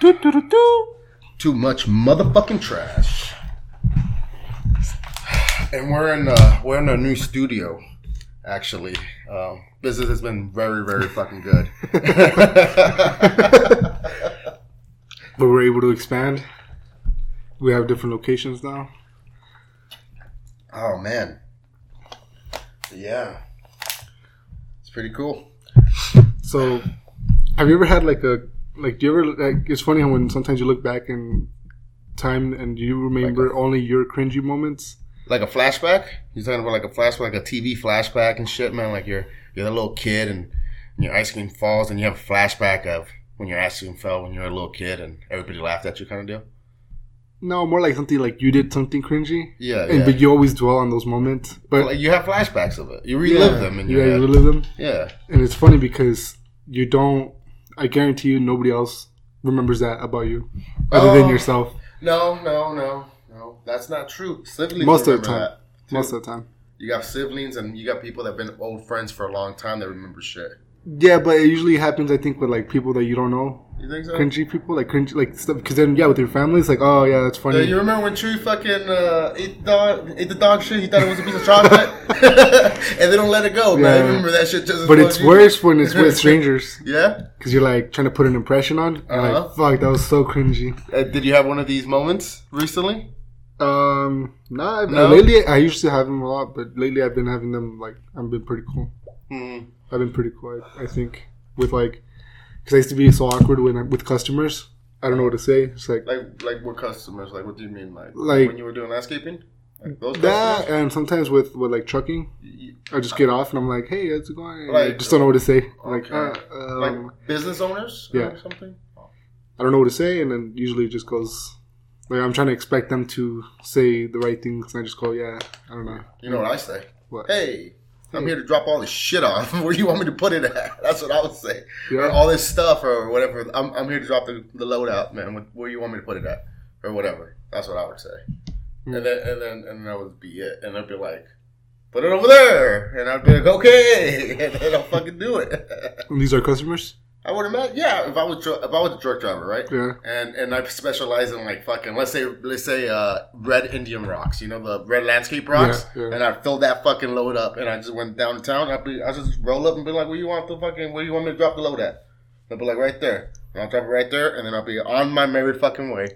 Do, do, do. Too much motherfucking trash. And we're in uh, we're in a new studio. Actually, um, business has been very very fucking good. But we're able to expand. We have different locations now. oh man, yeah, it's pretty cool. So, have you ever had like a like? Do you ever like? It's funny how when sometimes you look back in time and you remember only your cringy moments. Like a flashback? You're talking about like a flashback, like a TV flashback and shit, man. Like you're you're a little kid and your ice cream falls and you have a flashback of when your ice cream fell when you were a little kid and everybody laughed at you, kind of deal. No, more like something like you did something cringy. Yeah, And, yeah. but you always dwell on those moments. But like you have flashbacks of it. You relive yeah, them in yeah, you relive them. yeah. And it's funny because you don't. I guarantee you, nobody else remembers that about you, other Oh. than yourself. No, no, no, no. That's not true. Siblings Most of the time. Most of the time. You got siblings and you got people that have been old friends for a long time that remember shit. Yeah, but it usually happens. I think with like people that you don't know, You think so? cringy people, like cringe, like stuff. Because then, yeah, with your family, it's like, oh yeah, that's funny. Yeah, you remember when Chewie fucking uh, ate, dog, ate the dog shit? He thought it was a piece of chocolate, and they don't let it go. Man, I Yeah. remember that shit just. but it's you. worse when it's with strangers Yeah. because you're like trying to put an impression on. Uh-huh. like, fuck, that was so cringy. Uh, did you have one of these moments recently? Um, nah, I've- No? lately I used to have them a lot, but lately I've been having them like I've been pretty cool. Hmm. I've been pretty quiet. I think with like because I used to be so awkward when I, with customers. I don't know what to say. It's like Like, like what customers? Like, what do you mean? Like, Like- when you were doing landscaping? Like those that, customers? and sometimes with with like trucking, I just get off and I'm like, "Hey, how's it going?" And I just don't know what to say. Like, uh, um, like business owners? yeah. Or something? I don't know what to say, and then usually it just goes. Like I'm trying to expect them to say the right things, and I just go, "Yeah, I don't know." You know what I say? What? Hey, I'm here to drop all this shit off. Where you want me to put it at? That's what I would say. Yeah. All this stuff or whatever. I'm, I'm here to drop the, the load out, man. Where- Where you want me to put it at? Or whatever. That's what I would say. Mm. And then and then and that would be it. And I'd be like, put it over there. And I'd be like, okay. And then I'll fucking do it. And these are customers. I would imagine, yeah. If I was if I was a truck driver, right? Yeah. And and I specialize in like fucking let's say let's say uh red Indian rocks, you know the red landscape rocks, Yeah, yeah. and I filled that fucking load up, and I just went downtown. I be I just roll up and be like, where you want the fucking where you want me to drop the load at? I'll be like right there, and I'll drop it right there, and then I'll be on my merry fucking way,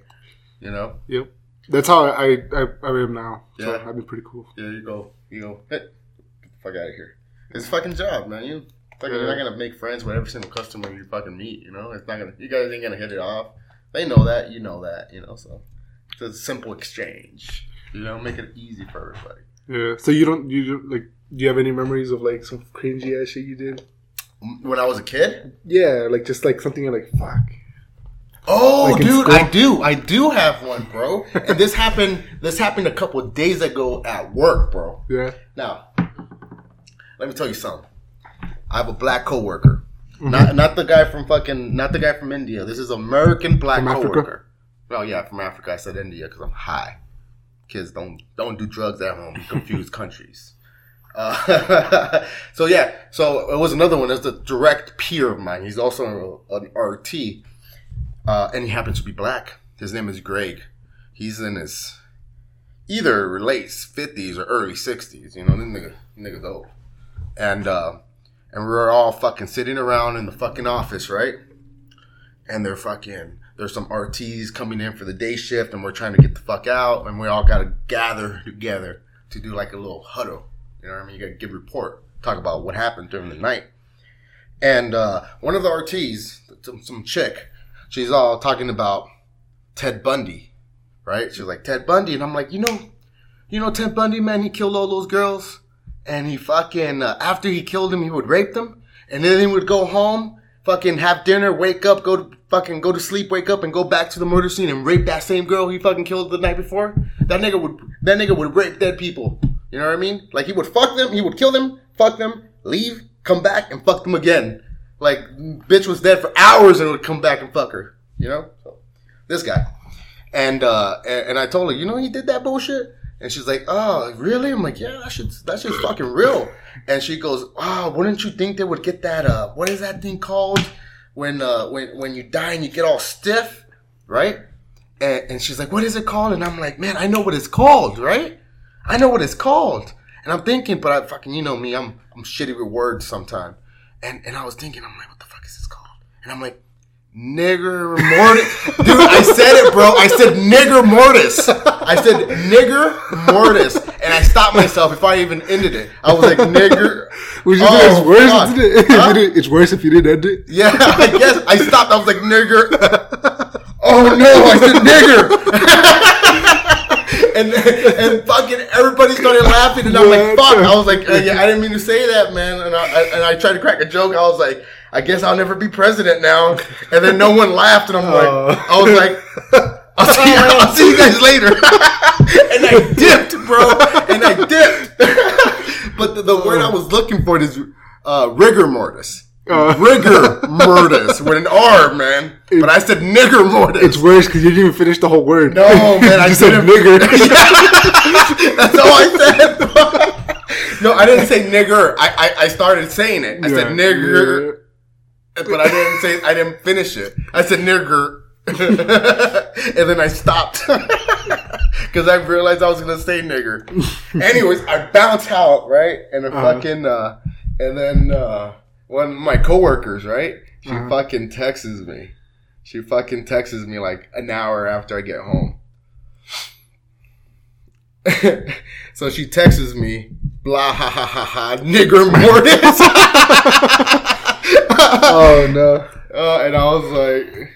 you know. Yep. That's how I I, I am now. So Yeah. I've been pretty cool. Yeah, you go, you go, hey, get the fuck out of here. It's a fucking job, man. You fucking, you're not gonna make friends with every single customer you fucking meet. You know, it's not gonna. You guys ain't gonna hit it off. They know that. You know that. You know, so it's a simple exchange. You know, make it easy for everybody. Yeah. So you don't you don't, like? Do you have any memories of like some cringy ass shit you did? When I was a kid. Yeah, like just like something you're like, fuck. Oh, Like dude? I do, I do have one, bro. and this happened. This happened a couple days ago at work, bro. Yeah. Now, let me tell you something. I have a black coworker. Not not the guy from fucking not the guy from India. This is American black From Africa? coworker. Oh yeah, from Africa. I said India because I'm high. Kids don't don't do drugs at home. Confuse countries. Uh, so yeah, so it was another one. It's a direct peer of mine. He's also an RT, uh, and he happens to be black. His name is Greg. He's in his either late fifties or early sixties. You know, this nigga, nigga's old. And uh, and we were all fucking sitting around in the fucking office, right? And they're fucking there's some RTs coming in for the day shift, and we're trying to get the fuck out, and we all got to gather together to do like a little huddle. You know what I mean? You got to give report, talk about what happened during the night. And uh, one of the RTs, some, some chick, she's all talking about Ted Bundy, right? She's like Ted Bundy, and I'm like, you know, you know Ted Bundy, man, he killed all those girls, and he fucking uh, after he killed them, he would rape them, and then he would go home, fucking have dinner, wake up, go to fucking go to sleep, wake up, and go back to the murder scene and rape that same girl he fucking killed the night before. That nigga would that nigga would rape dead people. You know what I mean? Like he would fuck them, he would kill them, fuck them, leave, come back, and fuck them again. Like bitch was dead for hours and would come back and fuck her. You know? So, this guy. And uh and, and I told her, you know he did that bullshit? And she's like, Oh, really? I'm like, Yeah, that shit's that shit's fucking real. And she goes, Oh, wouldn't you think they would get that uh what is that thing called? When uh when when you die and you get all stiff? right? And, and she's like, "What is it called?" And I'm like, "Man, I know what it's called, right? I know what it's called." And I'm thinking, but I fucking, you know me, I'm I'm shitty with words sometimes. And and I was thinking, I'm like, "What the fuck is this called?" And I'm like, "Nigger mortis, dude." I said it, bro. I said nigger mortis. I said nigger mortis, and I stopped myself before I even ended it. I was like, "Nigger." Would you Oh, it's worse? Isn't it? Huh? It's worse if you didn't end it. Yeah, I guess I stopped. I was like, nigger. Oh no, I said nigger. and and fucking everybody started laughing, and I'm like, fuck. I was like, uh, yeah, I didn't mean to say that, man. And I, I and I tried to crack a joke. I was like, I guess I'll never be president now. And then no one laughed, and I'm like, Oh. I was like. I'll see, I'll see you guys later. and I dipped, bro. And I dipped. but the, the word I was looking for is uh, rigor mortis. Uh. rigor mortis with an R, man. But I said nigger mortis. It's worse because you didn't even finish the whole word. no, man. I said nigger. That's all I said. no, I didn't say nigger. I, I, I started saying it. I said Yeah, nigger, but I didn't say. I didn't finish it. I said nigger. and then I stopped because I realized I was gonna say nigger. Anyways, I bounce out right, and a Uh-huh. fucking, uh, and then uh, one of my coworkers, right, she Uh-huh. fucking texts me. She fucking texts me like an hour after I get home. so she texts me, blah ha ha ha ha, nigger mortis. Oh no. Uh, and I was like,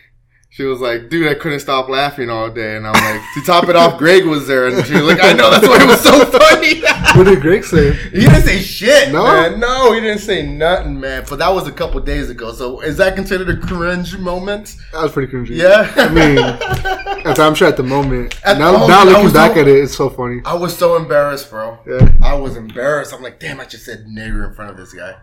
she was like, dude, I couldn't stop laughing all day. And I'm like, to top it off, Greg was there. And she was like, I know, that's why it was so funny. What did Greg say? he didn't say shit, No? man. No, he didn't say nothing, man. But that was a couple days ago. So is that considered a cringe moment? That was pretty cringy. Yeah. I mean, at- I'm sure at the moment. At the now, moment, now looking back so- at it, it's so funny. I was so embarrassed, bro. Yeah. I was embarrassed. I'm like, damn, I just said nigger in front of this guy.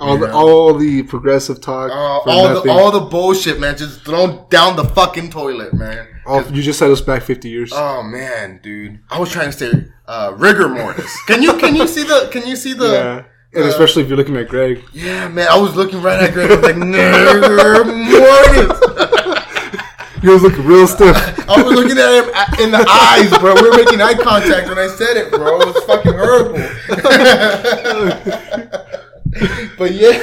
All the all the progressive talk. Uh, all the all the bullshit, man, just thrown down the fucking toilet, man. Oh, you just set us back 50 years. Oh man, dude, I was trying to say uh, rigor mortis. Can you can you see the can you see the? yeah. And uh, especially if you're looking at Greg. Yeah, man, I was looking right at Greg. I was like, rigor mortis. He was looking real stiff. I was looking at him in the eyes, bro. We were making eye contact when I said it, bro. It was fucking horrible. but yeah,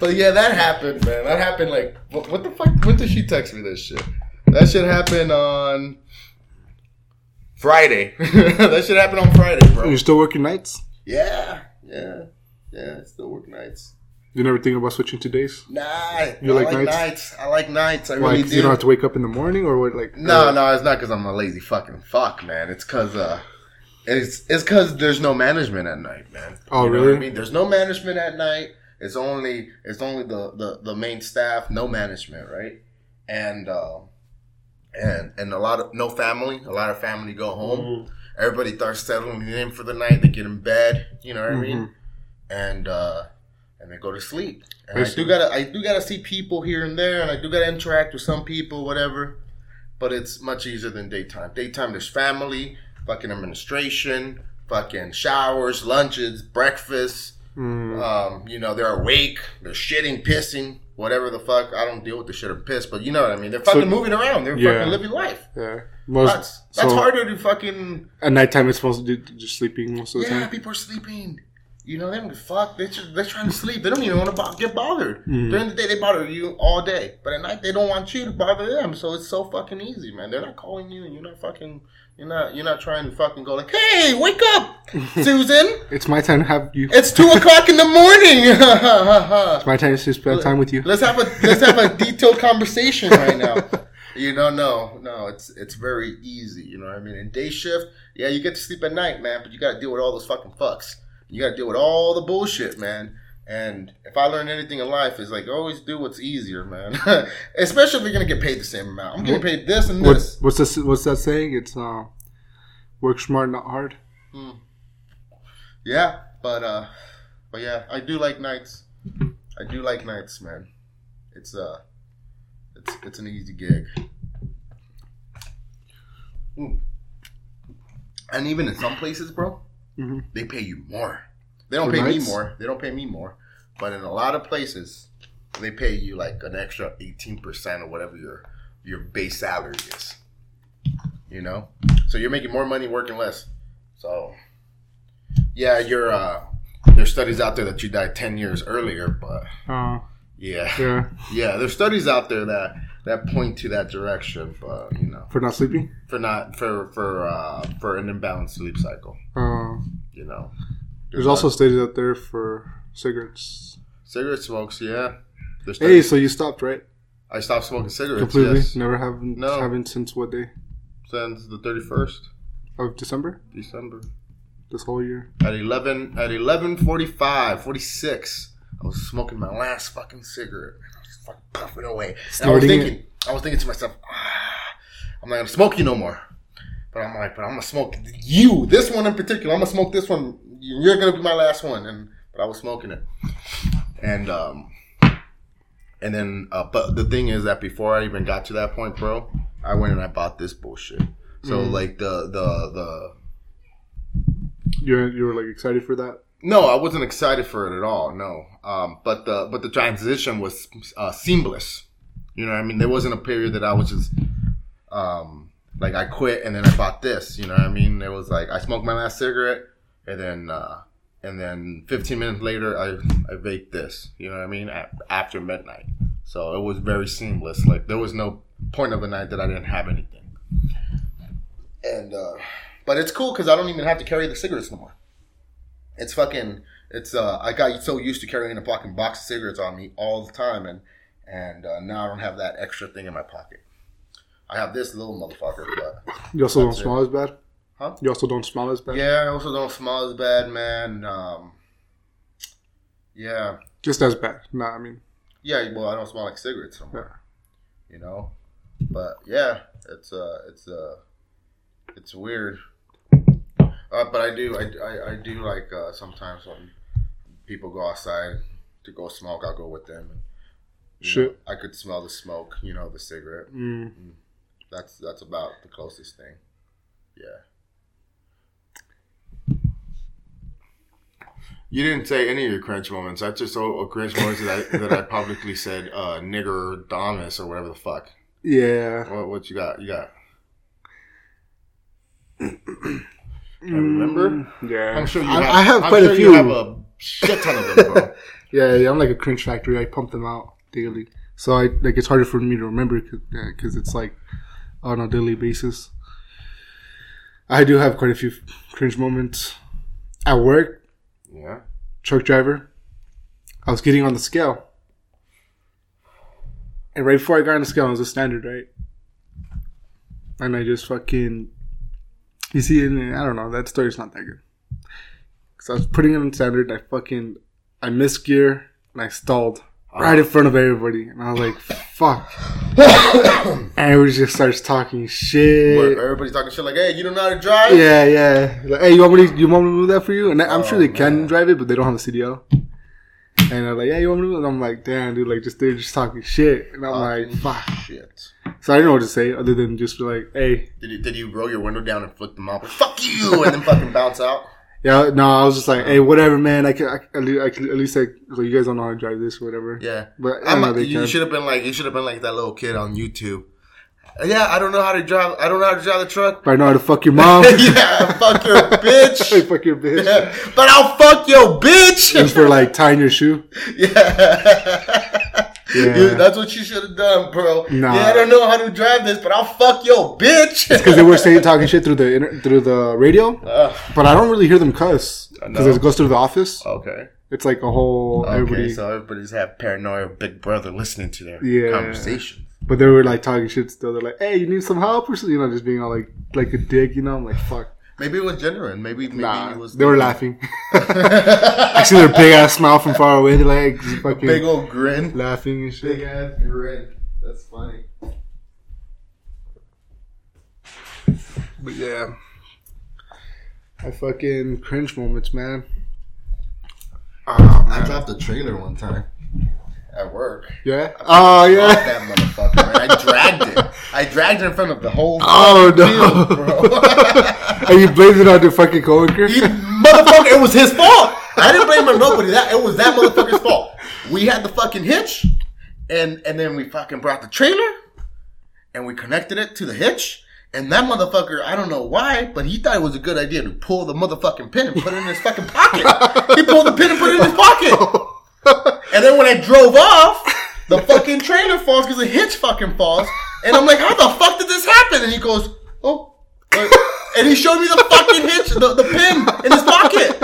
but yeah, that happened, man. That happened like what, what the fuck? When did she text me this shit? That shit happened on Friday. that shit happened on Friday, bro. You're still working nights? Yeah, yeah, yeah. Still work nights. You never think about switching to days? Nah, I You like like nights? nights? I like nights. I Why? really do. you don't have to wake up in the morning, or what? Like No, uh, no, it's not because I'm a lazy fucking fuck, man. It's because uh, it's it's because there's no management at night, man. Oh, You know really? what I mean, there's no management at night. It's only it's only the the, the main staff, no management, right? And uh, and and a lot of no family. A lot of family go home. Mm-hmm. Everybody starts settling in for the night. They get in bed. You know what I mean? Mhm. And uh, and they go to sleep. And I I, do gotta I do gotta see people here and there, and I do gotta interact with some people, whatever. But it's much easier than daytime. Daytime, there's family, fucking administration, fucking showers, lunches, breakfast. Mm. Um, you know, they're awake, they're shitting, pissing, whatever the fuck. I don't deal with the shit and piss, but you know what I mean. They're fucking moving around. They're Yeah. fucking living life. yeah. Most That's that's so harder to fucking At nighttime, it's supposed to do just sleeping most of the yeah, time. people are sleeping. You know, they don't give fuck. They're, just, they're trying to sleep. They don't even want to bo- get bothered. Mhm. During the day, they bother you all day. But at night, they don't want you to bother them. So it's so fucking easy, man. They're not calling you, and you're not fucking. You're not. You're not trying to fucking go like, "Hey, wake up, Susan! It's my time to have you. It's two o'clock in the morning. It's my time to spend time with you. let's have a let's have a detailed conversation right now. You know, no, no, it's it's very easy. You know what I mean? In day shift, yeah, you get to sleep at night, man, but you got to deal with all those fucking fucks. You got to deal with all the bullshit, man. And if I learn anything in life, is like always do what's easier, man. Especially if you're gonna get paid the same amount. I'm getting paid this and What, this. what's this? What's that saying? It's uh, work smart, not hard. Hmm. Yeah, but uh, but yeah, I do like nights. I do like nights, man. It's uh, it's it's an easy gig. Mm. And even in some places, bro, Mhm. they pay you more. They don't For pay me more. They don't pay me more. But in a lot of places, they pay you like an extra eighteen percent or whatever your your base salary is. You know, so you're making more money working less. So, yeah, your uh, there's studies out there that you died ten years earlier, but Uh, yeah, yeah. yeah, there's studies out there that that point to that direction, but you know, For not sleeping. for not for for uh, for an imbalanced sleep cycle, Uh, you know. There's also studies out there for cigarettes. cigarette smokes, yeah. There's Hey, so you stopped, right? I stopped smoking cigarettes. Completely. Yes, Never haven't No. haven't since what day since the 31st of December? December. This whole year. At 11 at 11:45, 46, I was smoking my last fucking cigarette. I was fucking puffing away. I was thinking, I was thinking to myself, ah, I'm not gonna smoke you no more. But I'm like, but I'm gonna smoke you. This one in particular, I'm gonna smoke this one. You're gonna be my last one. And but I was smoking it, and um, and then uh, but the thing is that before I even got to that point, bro, I went and I bought this bullshit. So Mm. like the the the You you were like excited for that? No, I wasn't excited for it at all. No, um, but the but the transition was uh, seamless. You know, what I mean, there wasn't a period that I was just um, like I quit and then I bought this. You know, what I mean, it was like I smoked my last cigarette and then uh, and then 15 minutes later I I vaped this. You know what I mean? A- after midnight, so it was very seamless. Like there was no point of the night that I didn't have anything. And uh, but it's cool because I don't even have to carry the cigarettes no more. It's fucking. It's uh. I got so used to carrying a fucking box of cigarettes on me all the time, and and uh, now I don't have that extra thing in my pocket. I have this little motherfucker, but You also don't smell as bad. Huh? You also don't smell as bad. yeah, I also don't smell as bad, man. Um, yeah, Just as bad. Nah, I mean, yeah. Well, I don't smell like cigarettes no yeah. you know. But yeah, it's uh, it's uh, it's weird. Uh, but I do, I, I, I do like uh, sometimes when people go outside to go smoke, I'll go with them. And, Shit. know, I could smell the smoke, you know, the cigarette. Mm. That's that's about the closest thing. Yeah. You didn't say any of your cringe moments. I just saw a cringe moments that I that I publicly said uh, nigger Damas or whatever the fuck. Yeah. What, what you got? You got? I remember. Mm, Yeah. I'm sure you I, have. I have I'm quite sure a You few. have a shit ton of them, bro. Yeah, yeah, I'm like a cringe factory. I pump them out daily, so I like it's harder for me to remember because it's like on a daily basis. I do have quite a few cringe moments at work. Truck driver. I was getting on the scale, and right before I got on the scale, it was a standard, right? And I just fucking, you see, and I don't know. That story's not that good. Cause I was putting it in standard, and I fucking, I missed gear, and I stalled right in front of everybody, and I was like, "Fuck!" and everybody just starts talking Where shit. everybody's talking shit like, "Hey, you don't know how to drive?" Yeah, yeah. Like, hey, you want me to? You want me to move that for you? And I'm oh, sure Oh, they can drive it, but they don't have a CDL. And they're like, yeah, you want me to? move? And I'm like, damn, dude, like, just they're just talking shit, and I'm like, fuck. Shit. So I didn't know what to say other than just be like, hey, Did you, did you roll your window down and flip them off? Fuck you! And then fucking bounce out? Yeah, no, I was just like, hey, um, whatever, man. I can, I, can- at least, I can, at least like, you guys don't know how to drive this, whatever. Yeah. But I I'm know a, you should have been like you should have been like that little kid on YouTube. Yeah, I don't know how to drive. I don't know how to drive the truck. But I know how to fuck your mom. yeah, fuck your hey, bitch. fuck your bitch. Yeah, but I'll fuck your bitch. Just for like tying your shoe. yeah. Yeah. That's what you should have done, bro. Nah. Yeah, I don't know how to drive this, but I'll fuck your bitch. Because they were saying talking shit through the through the radio, Ugh. but I don't really hear them cuss because it goes through the office. okay. It's like a whole Okay, everybody. so everybody's have paranoia Big Brother listening to their Yeah. conversations. But they were like talking shit still. They're like, "Hey, you need some help?" or something. You know, just being all like like a dick. You know, I'm like, "Fuck." Maybe it was genuine. Maybe maybe Nah, it was. they were laughing. I see their big ass smile from far away. They're like fucking Big old grin. laughing and shit. Big ass grin. That's funny. But yeah, I fucking cringe moments, man. Oh, I ah, man. dropped a trailer one time at work. Yeah. Oh yeah. that motherfucker. Man. I dragged it. I dragged it in front of the whole. Oh no. field, bro. and you blaming on your fucking coworker. He, motherfucker, it was his fault. I didn't blame him nobody. That it was that motherfucker's fault. We had the fucking hitch, and and then we fucking brought the trailer, and we connected it to the hitch. And that motherfucker, I don't know why, but he thought it was a good idea to pull the motherfucking pin and put it in his fucking pocket. he pulled the pin and put it in his pocket. And then when I drove off, the fucking trailer falls because the hitch fucking falls. And I'm like, how the fuck did this happen? And he goes, oh. uh," And he showed me the fucking hitch, the, the pin in his pocket.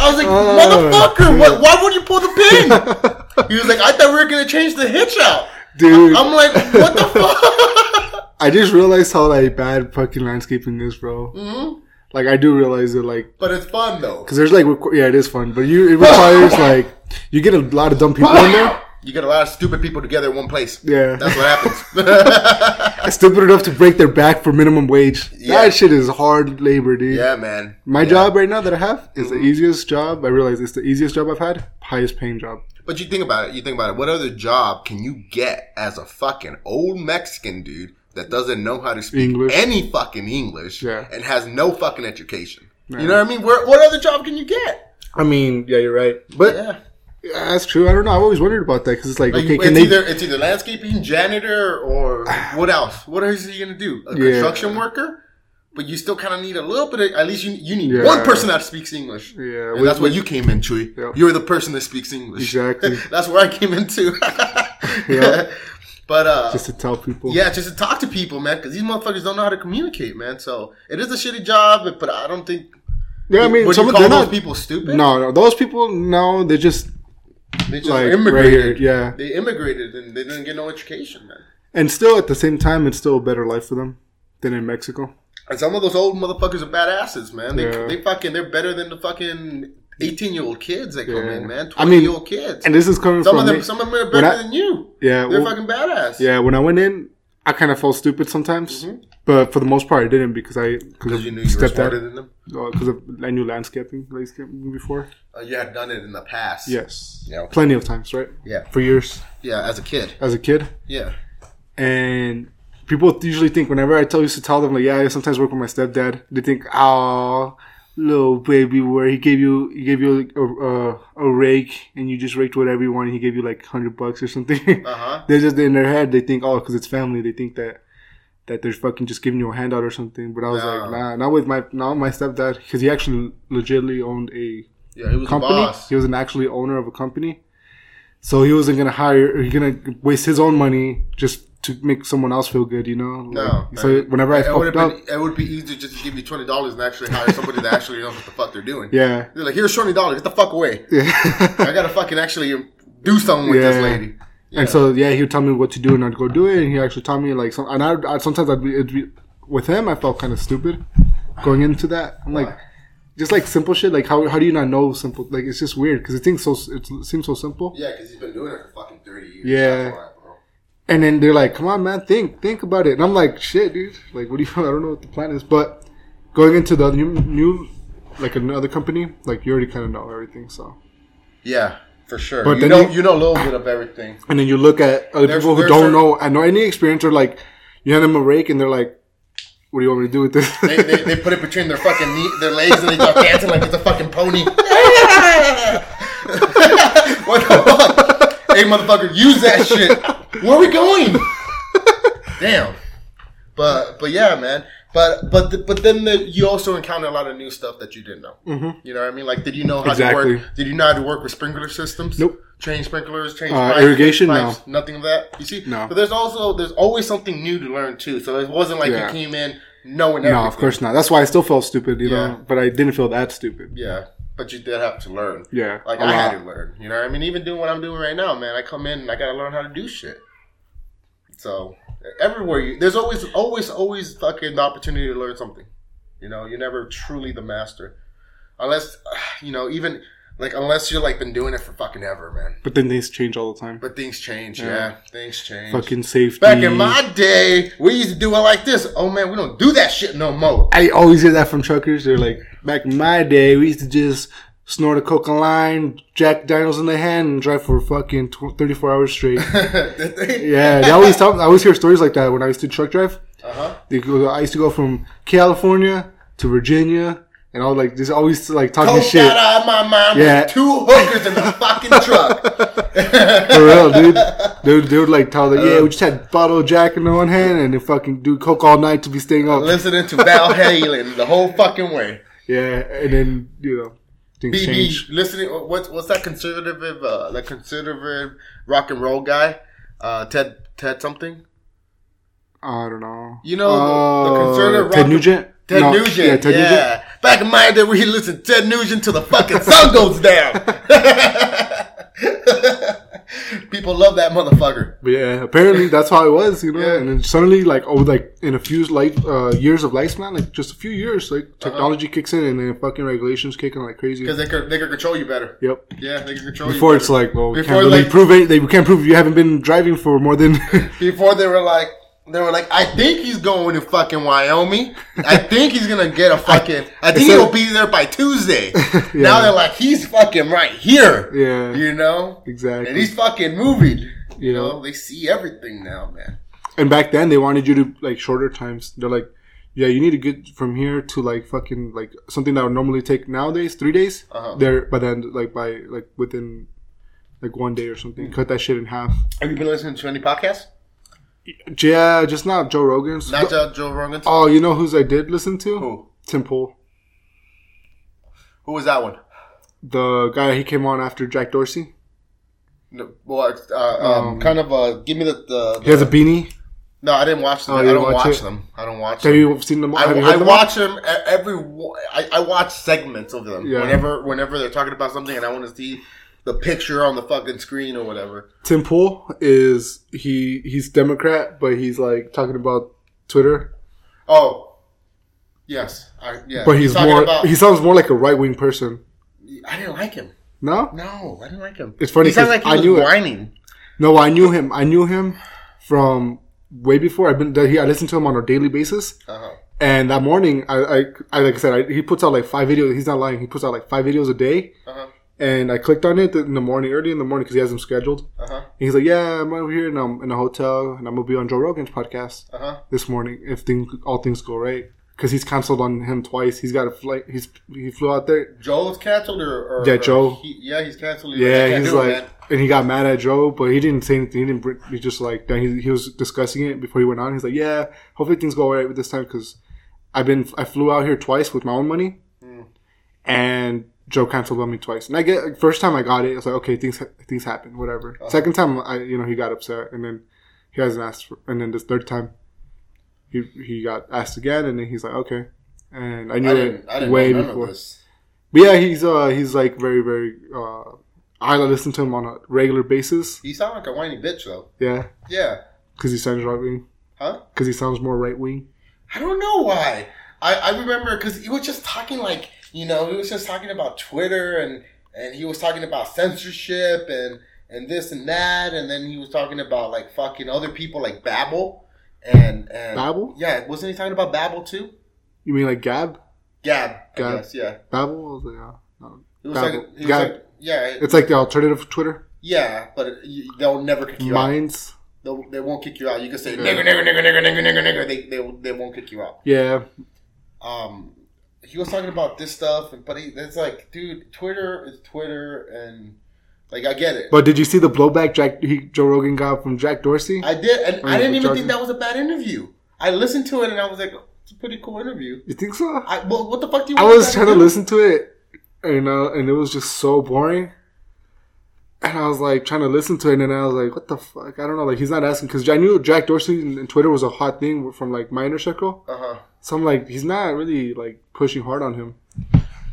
I was like, Oh, motherfucker, what, why would you pull the pin? He was like, I thought we were going to change the hitch out. Dude, I'm like, what the fuck? I just realized how like bad fucking landscaping is, bro. Mhm. Like I do realize it, like But it's fun though. because there's like requ- yeah, it is fun, but you it requires like you get a lot of dumb people in there. You get a lot of stupid people together in one place. Yeah, That's what happens. stupid enough to break their back for minimum wage. Yeah. That shit is hard labor, dude. yeah, man. My Yeah. job right now that I have is the mm-hmm. easiest job. I realize it's the easiest job I've had, highest paying job. But you think about it. You think about it. What other job can you get as a fucking old Mexican dude that doesn't know how to speak English. any fucking English Yeah. and has no fucking education? You know what I mean? Where, what other job can you get? I mean, yeah, you're right, but Yeah. yeah, that's true. I don't know. I've always wondered about that because it's like, Like, okay, it's can they? either it's either landscaping, janitor, or what else? What else is he gonna do? A Yeah. construction worker? But you still kind of need a little bit of. At least you you need Yeah. one person that speaks English. Yeah, And with- that's where you came in, Chewy. Yep. You're the person that speaks English. Exactly. that's where I came into. Yeah. But uh, just to tell people. yeah, just to talk to people, man, because these motherfuckers don't know how to communicate, man. So it is a shitty job, but I don't think. yeah. I mean, would some you of those not. people stupid? No, no, those people, no, they just they just like right immigrated. here, yeah. They immigrated and they didn't get no education, man. And still, at the same time, it's still a better life for them than in Mexico. And some of those old motherfuckers are badasses, man. They, Yeah. they fucking they're better than the fucking eighteen year old kids that come Yeah. in, man. I Twenty mean, year old kids. And this is coming some from of them, me. some of them are better I- than you. yeah, They're well, fucking badass. yeah. When I went in, I kind of felt stupid sometimes, Mhm. but for the most part, I didn't because I because you knew you were smarter stepdad, than them. because of I knew landscaping, landscaping before. Uh, you had done it in the past. Yes, Yeah. okay. plenty of times, right? Yeah. For years Yeah, as a kid. as a kid, Yeah. and people usually think whenever I tell used to tell them like, yeah, I sometimes work with my stepdad. They think, oh, little baby, where he gave you he gave you a, a, a rake and you just raked whatever you want. And he gave you like hundred bucks or something. Uh huh. They're just in their head. They think, oh, because it's family. They think that that they're fucking just giving you a handout or something. But I was like, nah, not with my not my stepdad because he actually legitly owned a Yeah, he was company. He was an actually owner of a company. So he wasn't gonna hire. He's gonna waste his own money just to make someone else feel good, you know. No. Like, so whenever I would fucked up, been it would be easier just to give you twenty dollars and actually hire somebody that actually knows what the fuck they're doing. yeah, They're like, here's twenty dollars, get the fuck away. yeah. I gotta fucking actually do something with this lady. Yeah. And so yeah, he would tell me what to do, and I'd go do it. And he actually taught me like some. And I, I sometimes I'd be, it'd be with him. I felt kind of stupid going into that. I'm like, Why? just like simple shit. Like how how do you not know simple? Like it's just weird because it thinks so. It seems so simple. Yeah, because he's been doing it for fucking thirty years. Yeah. That's why, bro. And then they're like, "Come on, man, think, think about it." And I'm like, "Shit, dude. Like, what do you? I don't know what the plan is." But going into the new, new, like another company, like you already kind of know everything. So, Yeah, for sure. But you then know, you- you, know a little bit of everything. and then you look at other There's- people who don't certain- know, I know any experience, or like, you hand them a rake, and they're like, "What do you want me to do with this?" They, they, they put it between their fucking knee, their legs, and they start dancing like it's a fucking pony. what the fuck? Hey, motherfucker, use that shit. Where are we going? Damn. But but yeah, man. But but the, but then the, you also encounter a lot of new stuff that you didn't know. Mhm. You know what I mean? Like, did you know how Exactly. to work? Did you know how to work with sprinkler systems? Nope. Change sprinklers, change Uh, pipes, irrigation? pipes, nothing of that. You see? No. But there's also there's always something new to learn too. So it wasn't like Yeah. you came in knowing everything. no, of course not. That's why I still felt stupid, you Yeah. know. But I didn't feel that stupid. Yeah, but you did have to learn. Yeah, Like a I had to learn. You know, what I mean, even doing what I'm doing right now, man. I come in and I got to learn how to do shit. So everywhere you, there's always, always, always fucking the opportunity to learn something. You know, you're never truly the master, unless you know, even like unless you're like been doing it for fucking ever, man. But then things change all the time. But things change. Yeah, Yeah. things change. Fucking safety. Back in my day, we used to do it like this. Oh man, we don't do that shit no more. I always hear that from truckers. They're like, back in my day, we used to just snort a coca line, Jack Daniels in the hand, and drive for fucking tw- 34 hours straight. yeah, they always tell. I always hear stories like that when I used to truck drive. Uh huh. They go, I used to go from California to Virginia and all like just always like talking Coke shit. out of my mom Yeah. with two hookers in the fucking truck. For real, dude. They would, they would like tell like, Uh. yeah, we just had bottle of Jack in the one hand and then fucking do coke all night to be staying up. Listening to Van Halen the whole fucking way. Yeah, and then you know things change. Listening. What's what's that conservative? Uh, that conservative rock and roll guy, uh, Ted Ted something. I don't know. You know, the- the Uh, conservative Ted rock- Nugent. Ted No, Nugent. Yeah, Ted Nugent. Back in my day, we listened to Ted Nugent till the fucking sun goes down. People love that motherfucker. But yeah, apparently that's how it was, you know. Yeah. And then suddenly, like, oh, like in a few like uh, years of lifespan, like just a few years, like technology kicks in, and then fucking regulations kicking like crazy. Because they could they could control you better. Yep. Yeah, they can control Before you. Before it's like, well, we Before, can't really like- prove it. They we can't prove you haven't been driving for more than. Before they were like, they were like, I think he's going to fucking Wyoming. I think he's gonna get a fucking. I think he'll be there by Tuesday. Now they're like, he's fucking right here. yeah. You know, Exactly. and he's fucking moving. You Yeah. know, they see everything now, man. And back then, they wanted you to like shorter times. They're like, yeah, you need to get from here to like fucking like something that would normally take nowadays three days. Uh-huh. There, but then, like by like within like one day or something, cut that shit in half. Have you been listening to any podcasts? Yeah, just not Joe Rogan's. Not Joe, Joe Rogan's. Oh, you know who's I did listen to? Who? Tim Pool, Who was that one? the guy he came on after Jack Dorsey. No, well, uh, um, Um, kind of. Uh, give me the. the, He has a beanie. no, I didn't watch them. Oh, I don't watch watch them. I don't watch Have them. you seen them? I, I them? watch them every. I, I watch segments of them Yeah. whenever whenever they're talking about something, and I want to see the picture on the fucking screen or whatever. Tim Pool is he? He's Democrat, but he's like talking about Twitter. Oh, yes, I, yeah. But he's, talking more. about- he sounds more like a right wing person. I didn't like him. No, No, I didn't like him. It's funny He sounded like he I was knew it. no, I knew him. I knew him from way before. I've been. He, I listened to him on a daily basis. Uh-huh. And that morning, I, I, I like I said, I, he puts out like five videos. He's not lying. He puts out like five videos a day. Uh-huh. And I clicked on it in the morning, early in the morning, because he has them scheduled. Uh-huh. And he's like, "Yeah, I'm over here, and I'm in a hotel, and I'm gonna be on Joe Rogan's podcast Uh-huh. this morning if things, all things go right." Because he's canceled on him twice. He's got a flight. He's he flew out there. Joe's canceled or, or Yeah, or Joe. He, yeah, he's canceled. Yeah, he's do it, like, and he got mad at Joe, but he didn't say anything. He didn't. He just like then he, he was discussing it before he went on. He's like, "Yeah, hopefully things go all right with this time because I've been I flew out here twice with my own money, Hmm. and Joe canceled on me twice. And I get like, first time I got it, I was like, okay, things things happen, whatever. Uh-huh. Second time, I you know he got upset, and then he hasn't asked for, and then this third time, he he got asked again, and then he's like, okay. And I knew I it I didn't way before. But yeah, he's uh he's like very very uh I listen to him on a regular basis. He sounded like a whiny bitch, though. Yeah, Yeah. because he sounds right wing. Huh? Because he sounds more right wing. I don't know why. I, I remember because he was just talking like you know he was just talking about Twitter and and he was talking about censorship and and this and that and then he was talking about like fucking other people like Babel and and Babbel? yeah wasn't he talking about Babel too You mean like Gab? Gab Gab. guess yeah Babel? I was like, uh, no. he was Babel. like, he was Gab. like yeah it- It's like the alternative Twitter. yeah but it, you, they'll never kick you out Minds. They'll, they won't kick you out you can say Yeah. nigger nigger nigger nigger nigger nigger nigger they they they won't kick you out Yeah. um, he was talking about this stuff, but he, it's like, dude, Twitter is Twitter, and like I get it. But did you see the blowback Jack he, Joe Rogan got from Jack Dorsey? I did, and I Oh, didn't even Jordan. think that was a bad interview. I listened to it, and I was like, it's a pretty cool interview. you think so? I well, what the fuck do you? I was trying to do? listen to it, you uh, know, and it was just so boring. And I was like trying to listen to it, and then I was like, "What the fuck?" I don't know. Like he's not asking because I knew Jack Dorsey and Twitter was a hot thing from like my inner circle. Uh huh. So I'm like, he's not really like pushing hard on him.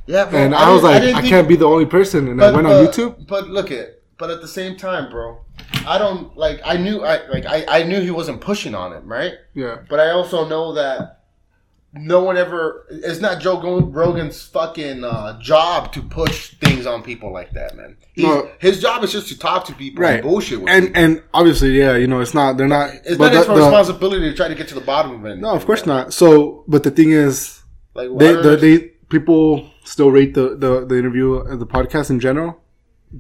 Yeah, bro, And I, was like, I, didn't can't be the only person. And I went but- on YouTube. But look at, but at the same time, bro, I don't like. I knew, I like, I, I knew he wasn't pushing on it, right? Yeah, But I also know that no one ever. It's not Joe Rogan's fucking uh, job to push things on people like that, man. No. his job is just to talk to people right. and bullshit with and people. and obviously, yeah, you know, it's not. They're not. It's not his the- responsibility to try to get to the bottom of it. no, of course not. So, but the thing is, Like they, why the, they people still rate the, the the interview and the podcast in general.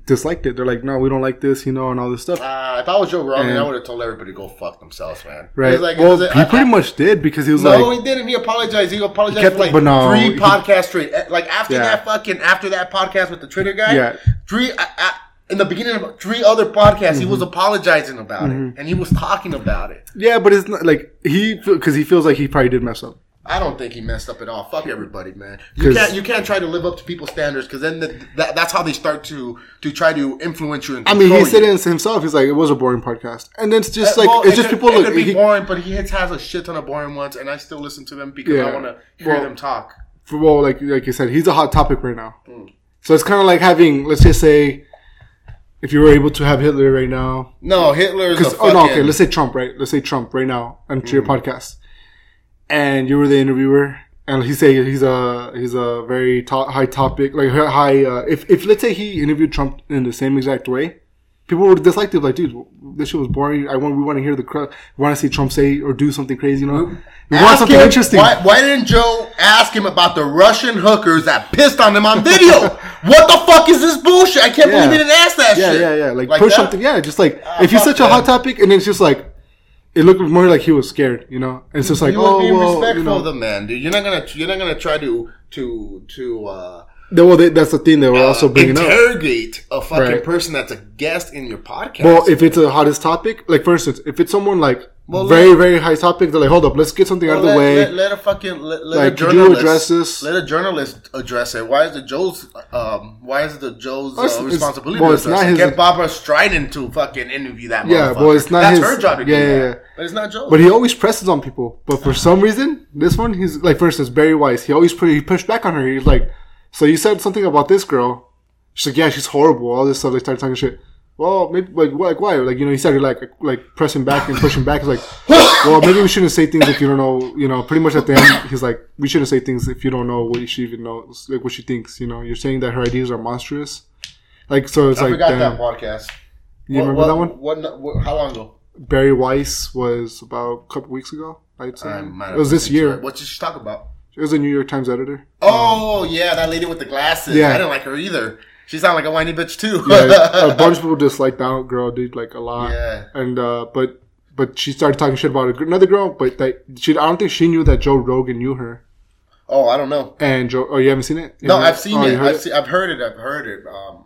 Disliked it. They're like, no, we don't like this, you know, and all this stuff. Uh, if I was Joe Rogan, And- I would have told everybody to go fuck themselves, man. Right. Like, well, he like- pretty I- much did because he was No, like, no, he didn't. He apologized. He apologized kept- for like but no, three he- podcasts straight. Eh, Like after Yeah. that fucking after that podcast with the Twitter guy, Yeah. three uh, uh, in the beginning of three other podcasts, he was Mm-hmm. apologizing about it and he was talking about it. yeah, but it's not like he because he feels like he probably did mess up. I don't think he messed up at all. Fuck everybody, man. You can't you can't try to live up to people's standards because then the, that, that's how they start to to try to influence you. And I mean, he control said it himself. He's like, it was a boring podcast, and then it's just Uh, like well, it's it just could- people It look. could be he- boring, but he hits, has a shit ton of boring ones, and I still listen to them because I want to hear Well- them talk. for- well, like like you said, he's a hot topic right now. Hmm. So it's kind of like having, let's just say, if you were able to have Hitler right now, No, Hitler. Because oh no, okay, let's say Trump, right? Let's say Trump right now onto your Mm-hmm. podcast, and you were the interviewer, and he say he's a he's a very to- high topic, like high. Uh, if if let's say he interviewed Trump in the same exact way, people would dislike it. Like, dude, this shit was boring. I want we want to hear the crowd. We want to see Trump say or do something crazy. You know, we want something him- interesting. Why, why didn't Joe ask him about the Russian hookers that pissed on him on video? what the fuck is this bullshit? I can't Yeah. believe he didn't ask that Yeah, shit. yeah, yeah. Like, push that? something. Yeah, just like Ah, if he's such a hot topic, and it's just like. It looked more like he was scared, you know. And it's just like, you oh, being well, respectful you know. of the man, dude. You're not gonna you're not gonna try to to to uh, well, they, that's the thing they were also bringing up. interrogate a fucking Right. person that's a guest in your podcast. Well, if it's a hottest topic, like for instance, if it's someone like Well, very let- very high topic, they're like, hold up, let's get something out of the let, way. Let, let a fucking let, let Like, a journalist address this? Let a journalist address it. Why is it Joe's? Um, why is it the Joe's Well, uh, responsibility well, it's not his- Get Barbra Streisand to fucking interview that. Yeah, well, it's not That's his- her job to yeah, yeah, yeah. But it's not Joe's. but he always presses on people. But for some reason, this one, he's like, for instance, Bari Weiss, he always put, he pushed back on her. He's like, so you said something about this girl. She's like, yeah, she's horrible. All this stuff. They started talking shit. Well, maybe like why- like why? Like you know, he started like like pressing back and pushing back. He's like, well, maybe we shouldn't say things if you don't know. You know, pretty much at the end, he's like, we shouldn't say things if you don't know what she even knows, like what she thinks. You know, you're saying that her ideas are monstrous. Like so, it's I like forgot damn. that podcast. you remember what, that one? What, what, How long ago? Bari Weiss was about a couple weeks ago. I'd say it was this year. What did she talk about? It was a New York Times editor. Oh yeah, that lady with the glasses. Yeah. I didn't like her either. She sounded like a whiny bitch too. Yeah, a bunch of people disliked that girl, dude, like a lot. Yeah. And uh, but but she started talking shit about another girl, but that she I don't think she knew that Joe Rogan knew her. oh, I don't know. And Joe, oh, you haven't seen it? You No, I've seen oh, it. I've, seen, I've heard it. I've heard it. Um,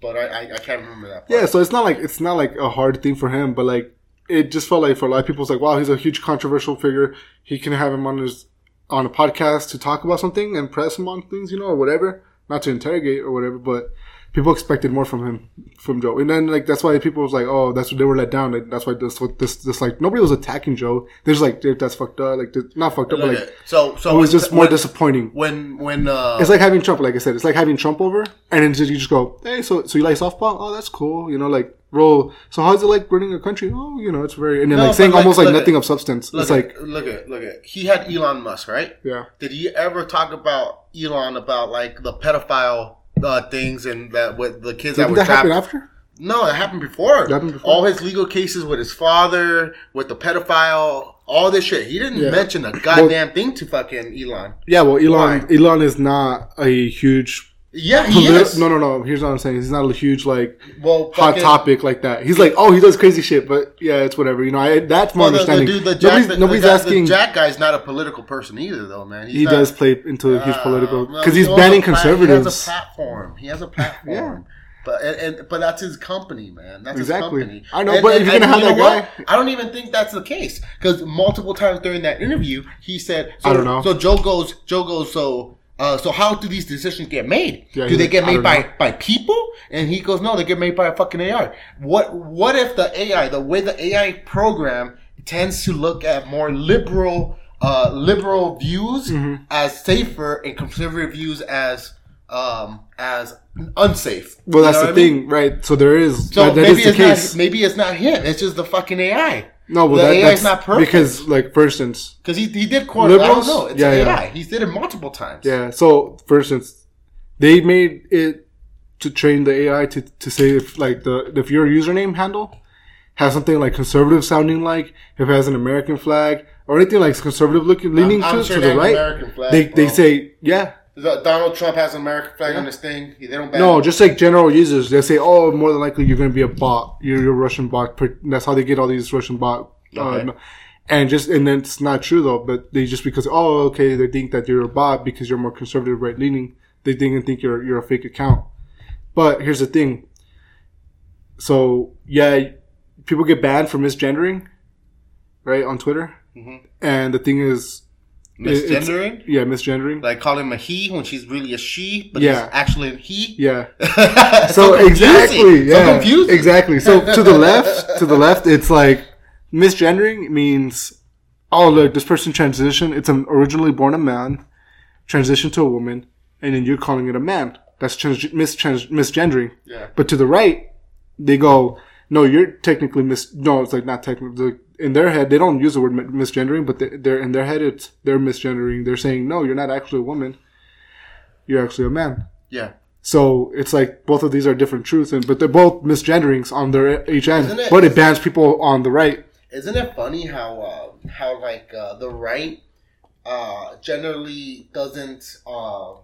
but I, I, I can't remember that. Part. Yeah, so it's not like it's not like a hard thing for him, but like it just felt like for a lot of people, it's like, wow, he's a huge controversial figure. He can have him on his on a podcast to talk about something and press him on things, you know, or whatever. Not to interrogate or whatever, but people expected more from him, from Joe. And then like that's why people was like, oh, that's what they were let down. Like, that's why this what this this like nobody was attacking Joe. They're just like, that's fucked up. Like not fucked up, but like so so it was just more when, disappointing. when when uh It's like having Trump, like I said, it's like having Trump over, and then just, you just go, "Hey, so so you like softball? Oh, that's cool." You know, like roll. So how's it like running a country? Oh, you know, it's very, and then No, like saying like, almost like nothing at- of substance. It's like, look at look at he had Elon Musk right. yeah, Did he ever talk about Elon about like the pedophile uh, things and that with the kids that didn't were that trapped? after? No, that happened before. That happened before? All his legal cases with his father, with the pedophile, all this shit. He didn't Yeah. mention a goddamn thing to fucking Elon. Yeah, well, Elon, Why? Elon is not a huge. Yeah, he is. No, no, no. Here's what I'm saying. He's not a huge like well, hot fucking- topic like that. He's like, oh, he does crazy shit, but yeah, it's whatever. You know, I, that's my Well, the, the understanding. dude, the Jack, nobody's the, nobody's guy- asking. The Jack guy's not a political person either, though, man. He's he not- does play into a huge Uh, political well, because he he's owns a banning plat- conservatives. He has a platform. He has a platform. But and, and but that's his company, man. That's Exactly. his company. I know, but if you're gonna have you that what? I don't even think that's the case because multiple times during that interview, he said, so, I don't know. So Joe goes, Joe goes, so. Uh, so how do these decisions get made? Yeah, do they get made by, know. by people? And he goes, no, they get made by a fucking AI. What what if the AI, the way the AI program tends to look at more liberal uh, liberal views Mm-hmm. as safer and conservative views as um, as unsafe. well, that's the I mean? thing, right? So there is So that, that maybe is the it's case. not maybe it's not him. It's just the fucking AI. No, well, the that, AI that's is not perfect because, like, for instance, because he, he did quote. I don't Liberals? know. It's Yeah, an yeah. AI. He did it multiple times. Yeah. So, for instance, they made it to train the AI to, to say if like the if your username handle has something like conservative sounding like if it has an American flag or anything like conservative looking leaning I'm to, sure to the right, they they say yeah. The- Donald Trump has an American flag Yeah. on his thing. They don't ban No, just like general users, they say, "Oh, more than likely you're going to be a bot. You're, you're a Russian bot." That's how they get all these Russian bot. Okay. Uh, no- and just and then it's not true though. But they just because oh okay they think that you're a bot because you're more conservative right leaning. They think and think you're you're a fake account. But here's the thing. So yeah, people get banned for misgendering, right on Twitter. Mhm. And the thing is, it's- misgendering. yeah, misgendering. Like calling him a he when she's really a she, but Yeah. he's actually a he. yeah. so, so exactly yeah So confusing. exactly so to the left to the left it's like misgendering means oh look this person transitioned. it's an originally born a man transition to a woman and then you're calling it a man that's trans- mis- trans- misgendering Yeah. but to the right they go no you're technically mis no it's like not technically in their head they don't use the word misgendering but they, they're in their head it's they're misgendering they're saying no you're not actually a woman you're actually a man Yeah. so it's like both of these are different truths, and but they're both misgenderings on their each end. It- but it bans people on the right. Isn't it funny how uh, how like uh, the right uh, generally doesn't uh,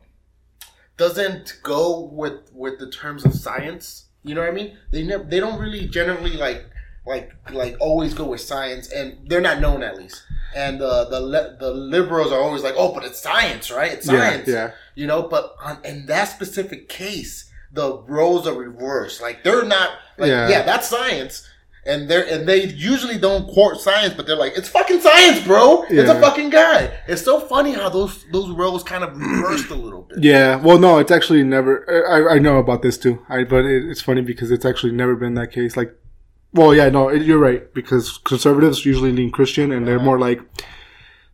doesn't go with with the terms of science? You know what I mean? They never they don't really generally like like like always go with science, and they're not known at least. And uh, the the liberals are always like, oh, but it's science, right? It's science, Yeah, yeah. you know. But on, in that specific case, the roles are reversed. Like they're not like Yeah. yeah, that's science. And they're and they usually don't quote science, but they're like, it's fucking science, bro. It's a fucking guy. It's so funny how those those roles kind of reversed a little bit. Yeah. Well, no, it's actually never. I, I know about this too. I but it, it's funny because it's actually never been that case. Like, well, yeah, no, you're right because conservatives usually lean Christian and they're more like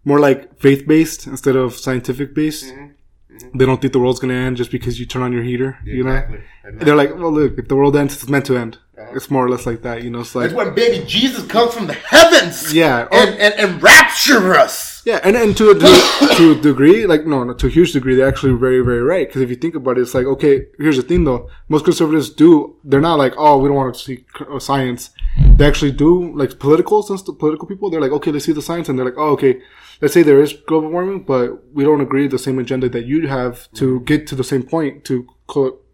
more like faith based instead of scientific based. Mm-hmm. They don't think the world's gonna end just because you turn on your heater. You know. Exactly. Exactly. They're like, well, look, if the world ends, it's meant to end. Uh-huh. It's more or less like that, you know. It's like, It's when baby Jesus comes from the heavens, Yeah. and and, and rapture us. Yeah, and, and to a to, to a degree, like no, no, to a huge degree, they're actually very, very right. Because if you think about it, it's like okay, here's the thing though. Most conservatives do. They're not like, oh, we don't want to see uh, science. They actually do like politicals and st- political people. They're like, okay, let's see the science, and they're like, oh, okay, let's say there is global warming, but we don't agree the same agenda that you have to get to the same point to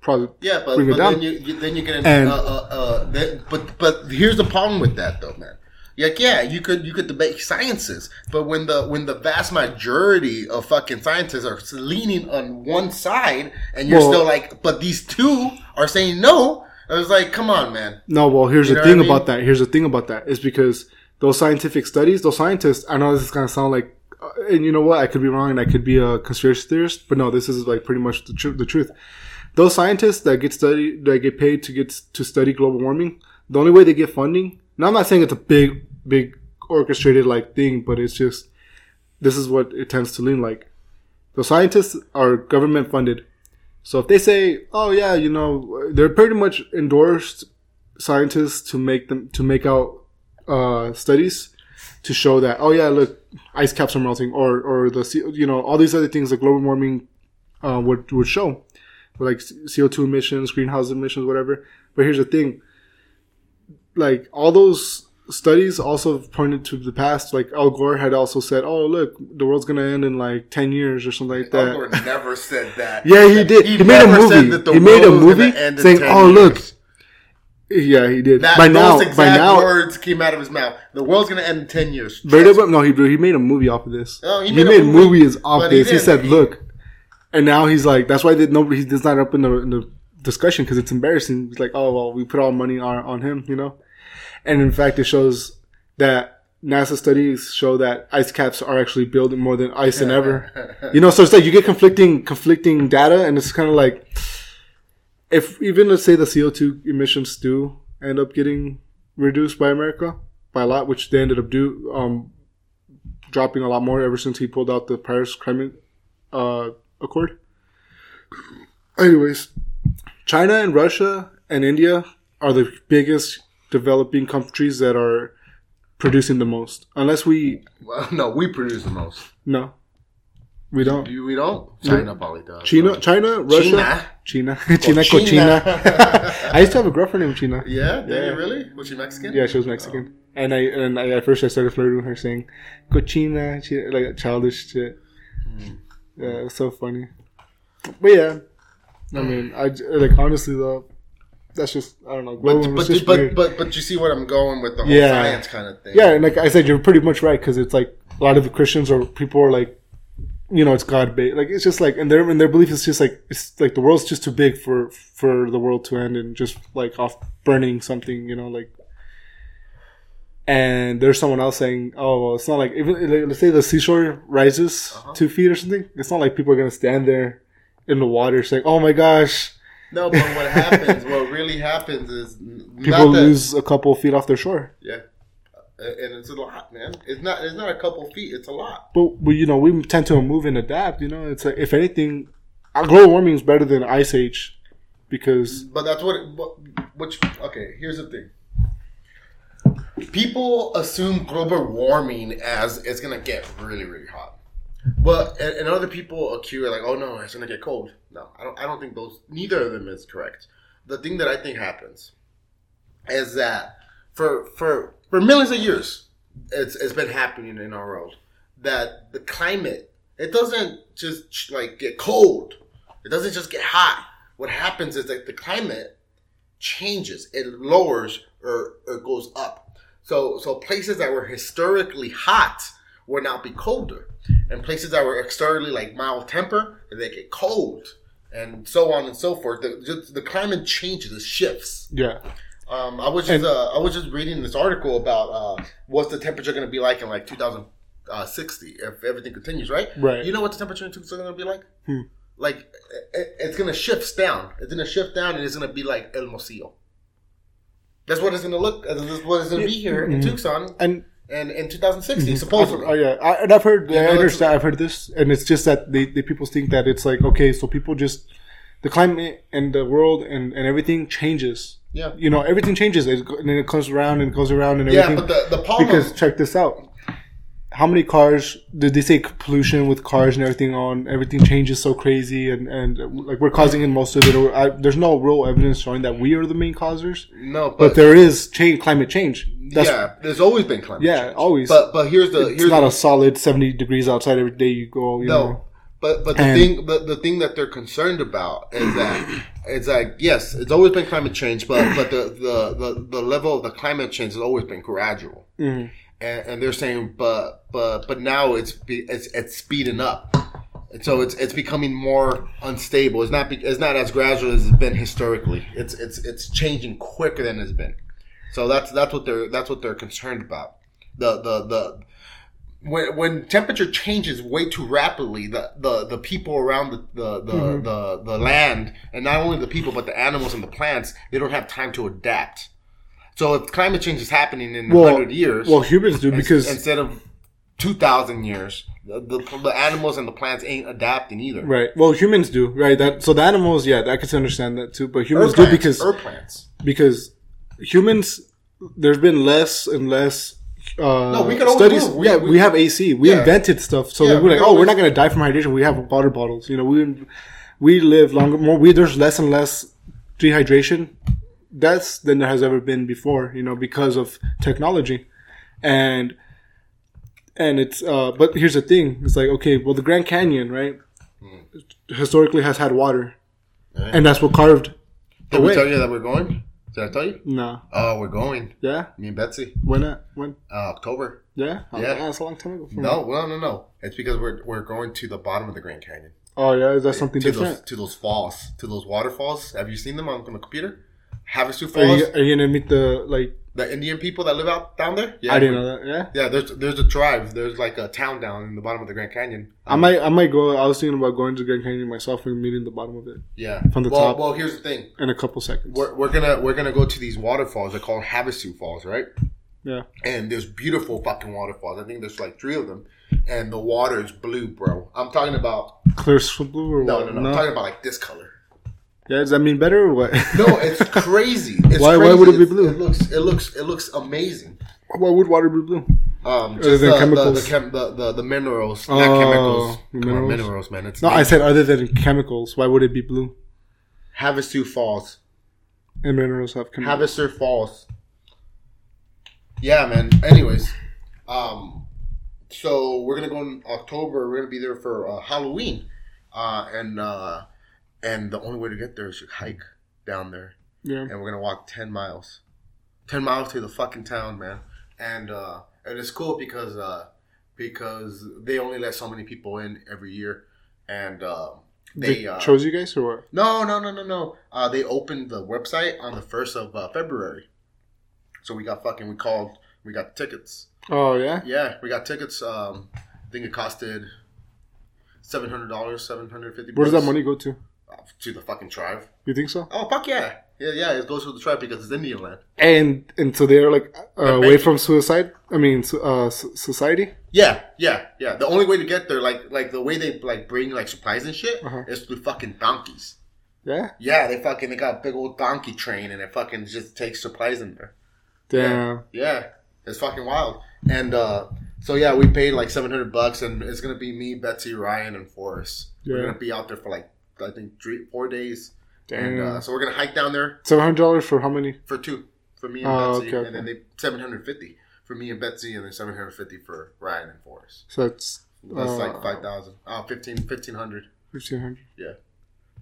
probably Yeah, but, bring it but down. then you, you then you get into, And- uh, uh, uh, then, but but here's the problem with that though, man. Like, yeah, you could you could debate sciences, but when the when the vast majority of fucking scientists are leaning on one side, and you're Well- still like, but these two are saying no. I was like, come on, man. No, well, here's You the thing I mean? about that. Here's the thing about that is because those scientific studies, those scientists. I know this is gonna sound like, uh, and you know what? I could be wrong, and I could be a conspiracy theorist, but no, this is like pretty much the, tru- the truth. Those scientists that get study that get paid to get to study global warming, the only way they get funding. Now, I'm not saying it's a big, big orchestrated like thing, but it's just this is what it tends to lean like. The scientists are government funded. So if they say, "Oh yeah, you know," they're pretty much endorsed scientists to make them to make out uh, studies to show that, "Oh yeah, look, ice caps are melting," or or the you know all these other things that global warming uh, would would show, like CO two emissions, greenhouse emissions, whatever. But here's the thing: like all those studies also pointed to the past. Like Al Gore had also said, "Oh look, the world's gonna end in like ten years or something like that." Al Gore never said that. Yeah, he did. He, made a movie. that the He made a world was gonna movie saying, 10 "Oh, look." Yeah, he did. That, by now, exact by now, words came out of his mouth. The world's gonna end in ten years. But no, he he made a movie off of this. Oh, he he, made a made, movie, movies off but he this. He, said, "Look," and now he's like, "That's why they, nobody he's not up in the, in the discussion because it's embarrassing." He's like, "Oh well, we put all money on on him," you know. And in fact, it shows that NASA studies show that ice caps are actually building more than ice than ever. You know, so it's like you get conflicting conflicting data, and it's kind of like if even let's say the CO two emissions do end up getting reduced by America by a lot, which they ended up do um, dropping a lot more ever since he pulled out the Paris Climate uh, Accord. Anyways, China and Russia and India are the biggest developing countries that are producing the most. Unless we Well, no, we produce the most. no, we don't. We don't. China probably does. China, China, Russia, China, China, China. Cochina. I used to have a girlfriend named China. Yeah, did Yeah. you really? Was she Mexican? Yeah, she was Mexican, and I and I, at first I started flirting with her, saying "cochina," chi- like childish shit. Hmm. Yeah, it was so funny. But yeah, I mean, I like honestly though, that's just I don't know. But but, just but, but but you see what I'm going with the whole Yeah. science kind of thing. yeah, and like I said, you're pretty much right because it's like a lot of the Christians or people are like, you know, it's God based. Like it's just like, and their and their belief is just like it's like the world's just too big for for the world to end and just like off burning something, you know, like. And there's someone else saying, "Oh, well, it's not like even like, let's say the seashore rises Uh-huh. two feet or something. It's not like people are gonna stand there in the water saying, "Oh my gosh." No, but what happens? what really happens is People not that, lose a couple feet off their shore. Yeah, and it's a lot, man. It's not. It's not a couple feet. It's a lot. But we, you know, we tend to move and adapt. You know, it's like if anything, uh, global warming is better than ice age because But that's what. It, what which okay? Here's the thing. People assume global warming as it's gonna get really, really hot. But and, and other people accuse like, oh no, it's gonna get cold. No, I don't. I don't think those. Neither of them is correct. The thing that I think happens is that for for for millions of years, it's it's been happening in our world that the climate it doesn't just like get cold. It doesn't just get hot. What happens is that the climate changes. It lowers or, or goes up. So so places that were historically hot will now be colder, and places that were externally like mild temper they get cold, and so on and so forth. The, just, the climate changes. It shifts. yeah, Um, I was just And- uh, I was just reading this article about uh, what's the temperature going to be like in like 2060 if everything continues, right? Right. You know what the temperature in 2060 going to be like? Hmm. Like it, it's going to shift down. It's going to shift down, and it's going to be like Hermosillo. That's what it's going to look. That's what it's going to be here in Mhm. Tucson, and and in 2060 I've, mm-hmm. supposedly. Oh, oh yeah, I, and I've heard, You know, I understand, I've heard this, and it's just that they, they people think that it's like okay, so people just the climate and the world and, and everything changes. Yeah. You know, everything changes, it, and then it comes around and goes around and everything. Yeah, but the the problem because check this out. How many cars did they say pollution with cars and everything on? Everything changes so crazy, and, and like we're causing it most of it. Or I, there's no real evidence showing that we are the main causers, no, but but, there is change, climate change. That's, yeah, there's always been climate change. yeah, change. always. But but here's the it's here's not the, a solid 70 degrees outside every day you go. You No, know? but but the And- thing the, the thing that they're concerned about is that it's like yes, it's always been climate change, but but the the, the, the level of the climate change has always been gradual, Mhm. And, and they're saying but but but now it's be, it's it's speeding up. And so it's it's becoming more unstable. It's not be, it's not as gradual as it's been historically. It's it's it's changing quicker than it's been. So that's that's what they're that's what they're concerned about. The the the when, when temperature changes way too rapidly, the, the, the people around the the, the, Mhm. the the land, and not only the people but the animals and the plants, they don't have time to adapt. So if climate change is happening in Well- hundred years, Well, humans do because instead of two thousand years, the, the the animals and the plants ain't adapting either. right. Well, humans do right. That so the animals, yeah, I can understand that too. But humans do because herb plants. because humans there's been less and less uh, No, we always studies. We- yeah, we- we, have AC. We Yeah. invented stuff, so Yeah, we're like, oh, we're not gonna die from hydration. We have water bottles. You know, we we live longer. More, we there's less and less dehydration deaths than there has ever been before. You know, because of technology, and and it's. uh But here's the thing: it's like okay, well, the Grand Canyon, right, historically has had water, Yeah. and that's what carved. Did we tell you that we're going? Did I tell you? No, Oh, we're going. yeah, Me and Betsy. when not when. Uh, October. Yeah, oh, Yeah. that's a long time ago. for me. No, no, no, no. It's because we're we're going to the bottom of the Grand Canyon. Oh yeah, is that something to different? those to those falls, to those waterfalls. Have you seen them on, on the computer? Havasu Are Falls. you, are you gonna meet the like? the Indian people that live out down there. Yeah, I didn't know that. Yeah, Yeah, there's there's a tribe. There's like a town down in the bottom of the Grand Canyon. I um, might I might go. I was thinking about going to Grand Canyon myself and meeting the bottom of it Yeah, From the well, top. Well, here's the thing. in a couple seconds. We're, we're gonna we're gonna go to these waterfalls. They're called Havasu Falls, right? Yeah. And there's beautiful fucking waterfalls. I think there's like three of them, and the water is blue, bro. I'm talking about Clear blue or no, what? no, no. I'm talking about like this color. Yeah, does that mean better or what? No, it's crazy. It's Why- why would it be blue? It looks it looks it looks amazing. Why would water be blue? Um, Other just than the, chemicals. The, the, chem, the, the, the minerals, Oh, not chemicals. the on, minerals. minerals, man. It's No, I said other than chemicals. Why would it be blue? Havasu Falls. And minerals have chemicals. Havasu Falls. Yeah, man. Anyways, um, so we're gonna go in October. We're gonna be there for uh, Halloween, uh, and uh, and the only way to get there is to hike down there, Yeah. and we're gonna walk ten miles, ten miles to the fucking town, man. And uh, and it's cool because uh, because they only let so many people in every year, and um, They, they uh, chose you guys or what? no, no, no, no, no. Uh, they opened the website on the first of uh, February, so we got fucking. We called. We got tickets. Oh yeah. Yeah, we got tickets. Um, I think it costed seven hundred dollars, seven hundred fifty. Where does that money go to? To the fucking tribe. You think so? Oh fuck yeah, yeah, yeah. It goes to the tribe because it's Indian land. And and so they're like uh, away from suicide. I mean, uh, so- society. Yeah, yeah, yeah. The only way to get there, like, like the way they like bring like supplies and shit, Uh-huh. is through fucking donkeys. Yeah. Yeah, they fucking they got a big old donkey train and it fucking just takes supplies in there. Damn. Yeah, it's fucking wild. And uh, so yeah, we paid like seven hundred bucks, and it's gonna be me, Betsy, Ryan, and Forrest. We're gonna be out there for like I think three, four days, Damn. and uh, so we're gonna hike down there Seven hundred dollars for how many? for two for me and Oh, Betsy, okay, okay. and then they seven hundred fifty for me and Betsy, and then seven hundred fifty for Ryan and Forrest. So that's That's Uh, like five thousand, uh, 15, 1500. fifteen hundred.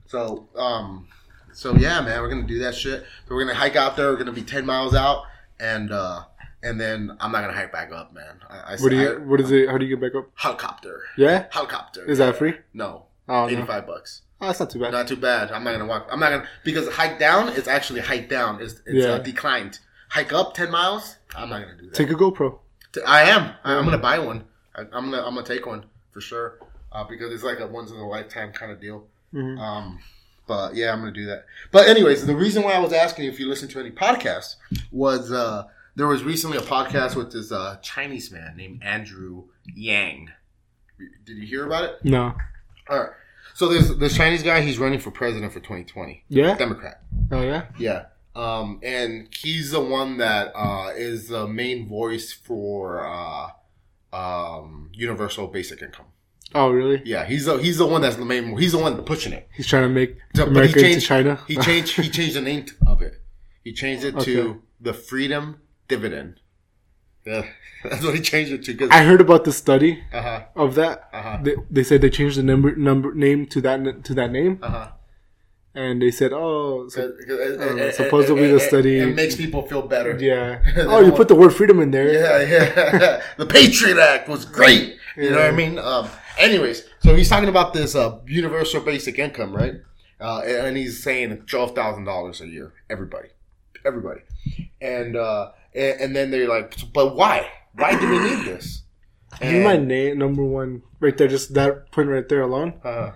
So, um, so yeah, man, we're gonna do that shit. So we're gonna hike out there. We're gonna be ten miles out, and uh, and then I'm not gonna hike back up, man. I, I What do I- you? What is it? How do you get back up? helicopter? Yeah. Helicopter. Is that free? No, Oh eighty no. bucks. Oh, that's not too bad. Not too bad. I'm not gonna walk. I'm not gonna because hike down is actually hike down. It's, it's Yeah. uh, declined. Hike up ten miles. I'm not gonna do that. Take a GoPro. I am. I'm gonna buy one. I, I'm gonna. I'm gonna take one for sure. Uh, because it's like a once in a lifetime kind of deal. Mhm. Um, but yeah, I'm gonna do that. But anyways, the reason why I was asking you if you listen to any podcasts was uh, there was recently a podcast with this uh, Chinese man named Andrew Yang. Did you hear about it? No. All right. So there's this Chinese guy. He's running for president for 2020, Yeah. Democrat. Oh yeah. Yeah. Um, and he's the one that uh, is the main voice for uh, um, universal basic income. Oh really? Yeah, he's the he's the one that's the main. He's the one pushing it. He's trying to make So, America into changed- China. He changed he changed the name of it. He changed it Okay. to the Freedom Dividend. Yeah, that's what he changed it to. Cause, I heard about the study uh huh. of that. Uh huh. They, they said they changed the number number name to that to that name, Uh huh. and they said, "Oh, so, Uh, supposedly the study- it, makes people feel better. yeah. Oh, you put the word freedom in there. Yeah, yeah. the Patriot Act was great. You know what I mean? Um, anyways, so he's talking about this uh, universal basic income, right? Uh, and he's saying twelve thousand dollars a year, everybody, everybody, and uh, and, and then they're like, but why? Why do we need this? Me my name number one right there. Just that point right there alone. uh,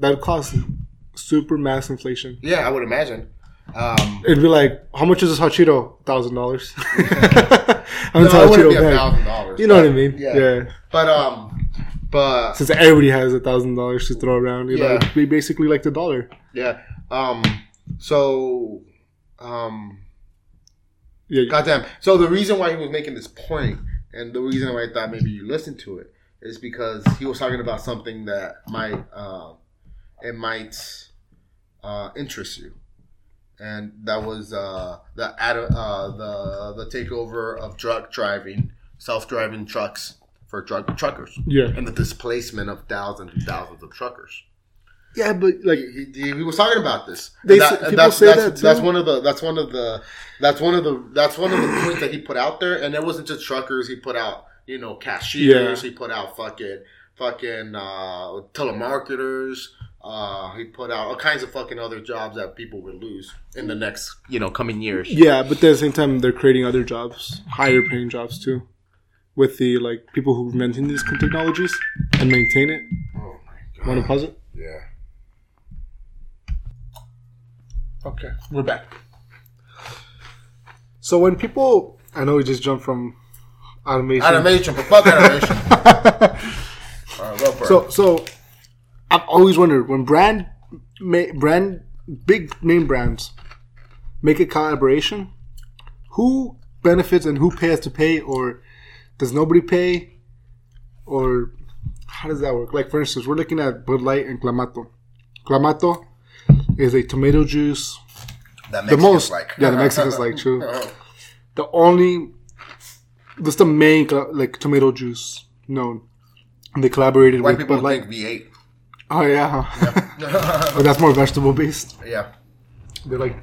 That would cost super mass inflation. yeah, I would imagine. Um, It'd be like, how much is this hot Cheeto? Thousand dollars. no, I'm it wouldn't be a bag. thousand dollars. You know what I mean? Yeah. yeah. But um, but Since everybody has a thousand dollars to throw around, you Yeah. it'd basically like the dollar. yeah. Um, so um. Yeah. Goddamn. So the reason why he was making this point, and the reason why I thought maybe you listened to it, is because he was talking about something that might uh, it might uh, interest you, and that was uh, the ad- uh, the the takeover of drug driving, self driving trucks for drug truckers, yeah. and the displacement of thousands and thousands of truckers Yeah, but like, he, he, was talking about this. They say- people that's, say that's, that too. that's one of the that's one of the that's one of the that's one of the points that he put out there. And it wasn't just truckers. He put out you know cashiers. Yeah. He put out fucking fucking uh, telemarketers. Uh, he put out all kinds of fucking other jobs that people would lose in the next you know coming years. yeah, but at the same time, they're creating other jobs, higher paying jobs too, with the like people who maintain these technologies and maintain it. Oh my Want to pause it? Yeah. Okay, we're back. So when people, I know we just jumped from automation. Animation, but fuck animation. All right, go so so, I've always wondered when brand, ma- brand, big name brands make a collaboration, who benefits and who pays to pay, or does nobody pay, or how does that work? Like for instance, we're looking at Bud Light and Clamato. Clamato is a tomato juice That the most like. yeah the mexicans like true Uh-huh. the only that's the main like tomato juice known they collaborated White with people Light think V8. Oh yeah. oh, that's more vegetable based. yeah. They're like,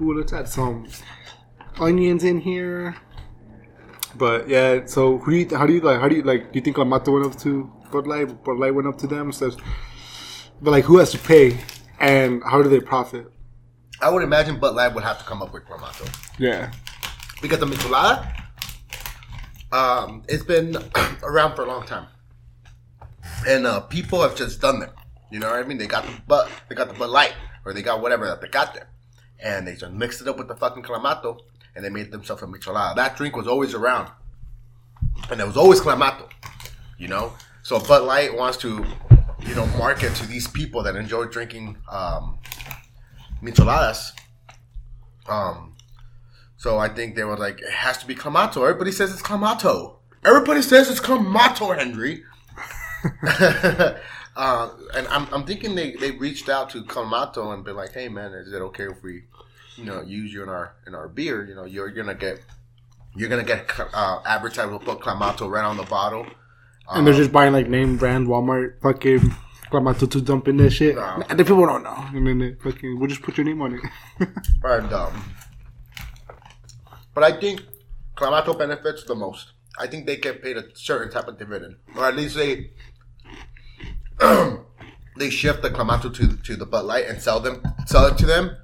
ooh, let's add some onions in here. But yeah, so who do you, how do you like? How do you like? Do you think Clamato went up to Bud Light? Bud Light went up to them. So, but like, who has to pay, and how do they profit? I would imagine Bud Light would have to come up with Clamato. Yeah, Because the Michelada, um, it's been around for a long time. And uh, people have just done them. You know what I mean? They got the Bud, they got the Bud Light, or they got whatever that they got there. And they just mixed it up with the fucking Clamato, and they made themselves a Michelada. That drink was always around. And it was always Clamato. You know? So Bud Light wants to, you know, market to these people that enjoy drinking um, Micheladas. Um, so I think they were like, it has to be Clamato. Everybody says it's Clamato. Everybody says it's Clamato, Henry. uh, and I'm, I'm thinking they, they reached out to Clamato and been like, hey man, is it okay if we, you know, use you in our in our beer? You know, you're gonna get you're gonna get uh, advertised. We'll put Clamato right on the bottle. And they're just buying like name brand Walmart fucking Clamato to dump in that shit. Nah. And the people don't know, and then they fucking we'll just put your name on it. And, um, but I think Clamato benefits the most. I think they get paid a certain type of dividend, or at least they they shift the Clamato to to the Bud Light and sell them sell it to them,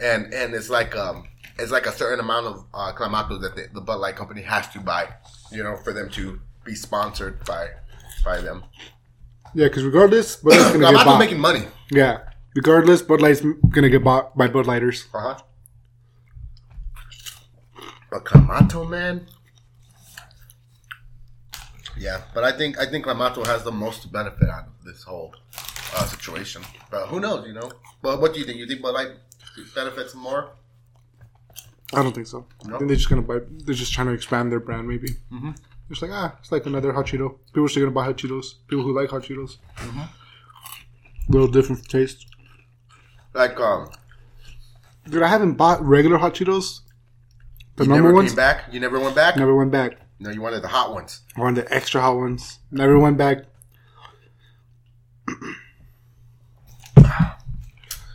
and and it's like um it's like a certain amount of uh, Clamato that the, the Bud Light company has to buy, you know, for them to be sponsored by by them. yeah, because regardless, Bud Light's gonna get bought. making money. yeah, regardless, Bud Light's gonna get bought by Bud Lighters. Uh huh. But Clamato, man. Yeah, but I think I think Clamato has the most benefit out of this whole uh, situation. But who knows, you know? But what do you think? You think Bud Light benefits more? I don't think so. No? I think they're just gonna buy. They're just trying to expand their brand, maybe. It's like ah, it's like another hot Cheeto. People are still gonna buy hot Cheetos. People who like hot Cheetos. Mm-hmm. Little different taste. Like, um, Dude, I haven't bought regular hot Cheetos. The you normal never ones came back. You never went back. never went back. No, you wanted the hot ones. I wanted the extra hot ones. Never went back.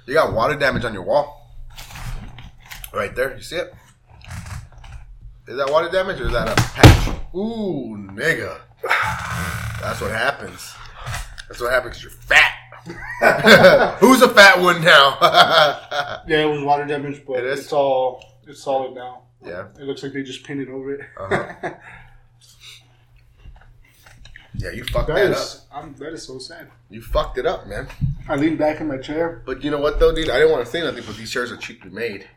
You got water damage on your wall. Right there. You see it? Is that water damage or is that a patch? Ooh, nigga. That's what happens. That's what happens. you're fat. Who's a fat one now? Yeah, it was water damage, but It is? it's all it's solid now. yeah. It looks like they just painted over it. Uh-huh. Yeah, you fucked that that up. I'm, that is so sad. You fucked it up, man. I leaned back in my chair. But you know what though, dude? I didn't want to say nothing, but these chairs are cheaply made.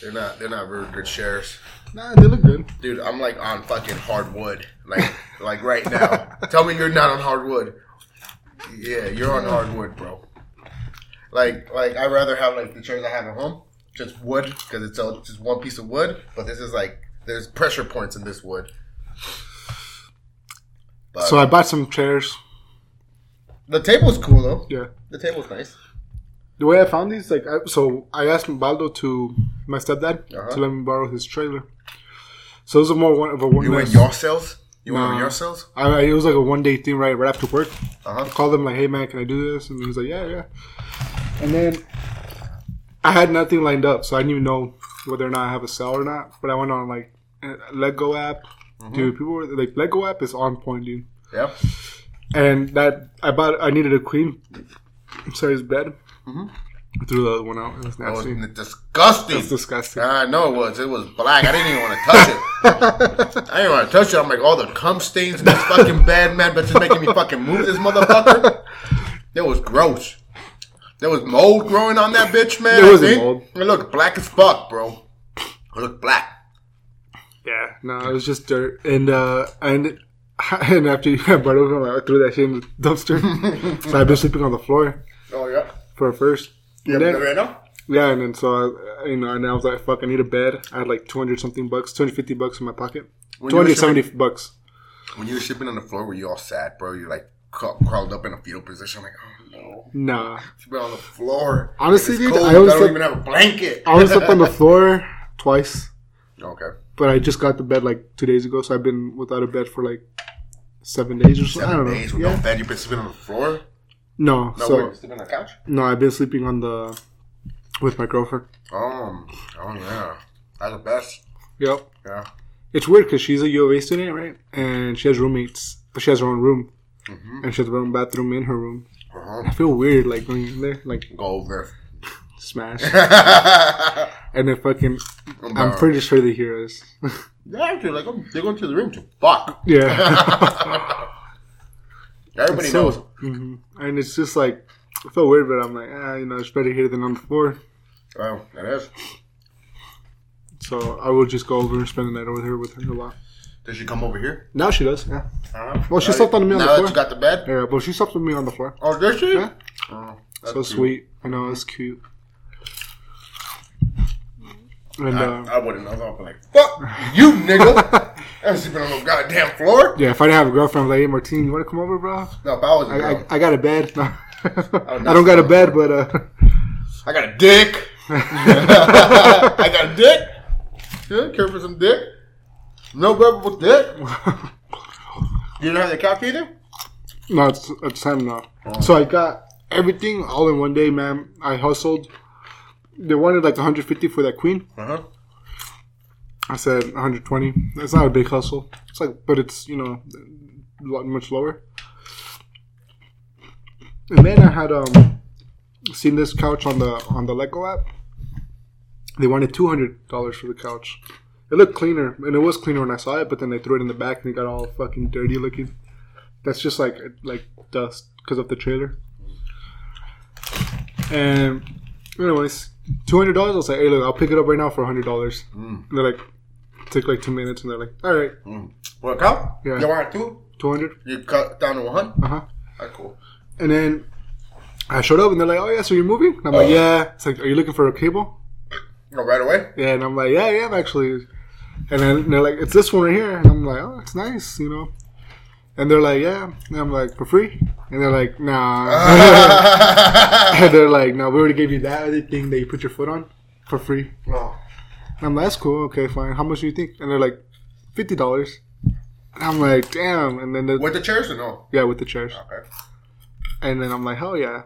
They're not. They're not very good chairs. Nah, they look good. Dude, I'm like on fucking hardwood. Like like right now. Tell me you're not on hardwood. Yeah, you're on hardwood, bro. Like like I'd rather have like the chairs I have at home, just wood, because it's all, just one piece of wood. But this is like there's pressure points in this wood. But So I bought some chairs. the table's cool though. Yeah. The table's nice. The way I found these, like, I, so I asked Baldo to my stepdad Uh-huh. to let me borrow his trailer. So it was a more one of a one. You went yourselves. You went Nah. on your sales? I, it was like a one day thing, right? Right after work. Uh I called him like, "Hey man, can I do this?" And he was like, "Yeah, yeah." And then I had nothing lined up, so I didn't even know whether or not I have a sale or not. But I went on like a Letgo app, dude. People were like, Letgo app is on point, dude. Yeah. And that I bought, I needed a queen size bed. Mhm. I threw the other one out. It was was nasty. disgusting. That's disgusting. I know it was. It was black. I didn't even want to touch it. I didn't want to touch it. I'm like, all the cum stains in this fucking bed, man. But just making me fucking move this motherfucker. It was gross. There was mold growing on that bitch, man. There wasn't mold. It looked black as fuck, bro. It looked black. Yeah, no, it was just dirt. And uh, and and after you got brought over, I threw that shit in the dumpster. so I've been sleeping on the floor Oh yeah. For a first. You And have then- right now? Yeah, and then so I, you know, and I was like, "Fuck, I need a bed." I had like two hundred something bucks, two hundred fifty bucks in my pocket, two hundred seventy bucks. When you were sleeping on the floor, were you all sad, bro? You like craw- crawled up in a fetal position, like, oh no. Nah, You've been on the floor. Honestly, dude, cold. I I always don't slept- even have a blanket. I was up on the floor twice, Okay. but I just got the bed like two days ago, so I've been without a bed for like seven days or so. I Seven don't know. days with yeah. no bed. You've been sleeping on the floor. No, No, so sleeping on the couch? no, I've been sleeping on the with my girlfriend. Um, oh yeah. That's the best. Yep. Yeah. It's weird because she's a U of A student, right? And she has roommates, but she has her own room, Mhm. and she has her own bathroom in her room. Uh-huh. I feel weird like going in there, like Go over. smash, yeah, and then fucking. I'm pretty sure they hear us. They're actually, like, I'm- they're going to the room to fuck. yeah. Everybody So- knows. hmm And it's just like I feel weird, but I'm like, ah, you know, it's better here than on the floor. Well, it is. So I will just go over and spend the night over her with her a lot. Did she come over here? Now she does. Yeah. Uh-huh. Well, she Now slept on me on now the that you got the bed? Yeah, but she slept with me on the floor. Oh, did she? Yeah. Oh, so that's sweet. I know it's cute. And I, uh, I wouldn't know. I'd be like, fuck you, nigga. I'm sleeping on the goddamn floor. yeah, if I didn't have a girlfriend, like, hey, Martine, you want to come over, bro? No, if I was a I, I, I got a bed. Oh, I don't got a bed, but uh, I got a dick. I got a dick. Yeah, care for some dick. No brother with dick. You don't have the couch either? no, it's it's time now. So I got everything all in one day, man. I hustled. They wanted like 150 for that queen. Uh huh. I said 120. It's not a big hustle. It's like, but it's you know, lot much lower. And then I had um seen this couch on the on the Letgo app. They wanted two hundred dollars for the couch. It looked cleaner, and it was cleaner when I saw it. But then they threw it in the back, and it got all fucking dirty looking. That's just like like dust because of the trailer. And anyways, two hundred dollars. I'll say, hey, look, I'll pick it up right now for hundred dollars. Mm. And they're like, take like two minutes, and they're like, all right, Mm. What, count? Yeah. You want two? two hundred. You cut down to 100? Uh huh. Alright, cool. And then I showed up, and they're like, oh yeah, so you're moving? And I'm like, yeah. It's like, are you looking for a cable? Oh, right away? Yeah, and I'm like, yeah, yeah, I'm actually. And then they're like, it's this one right here, and I'm like, oh, it's nice, you know. And they're like, yeah, and I'm like, for free, and they're like, nah. and they're like, no, we already gave you that other thing that you put your foot on for free. Oh. And I'm like, that's cool, okay, fine. How much do you think? And they're like, fifty dollars. I'm like, damn. And then the, With the chairs or no? yeah, with the chairs. Okay. And then I'm like, hell yeah.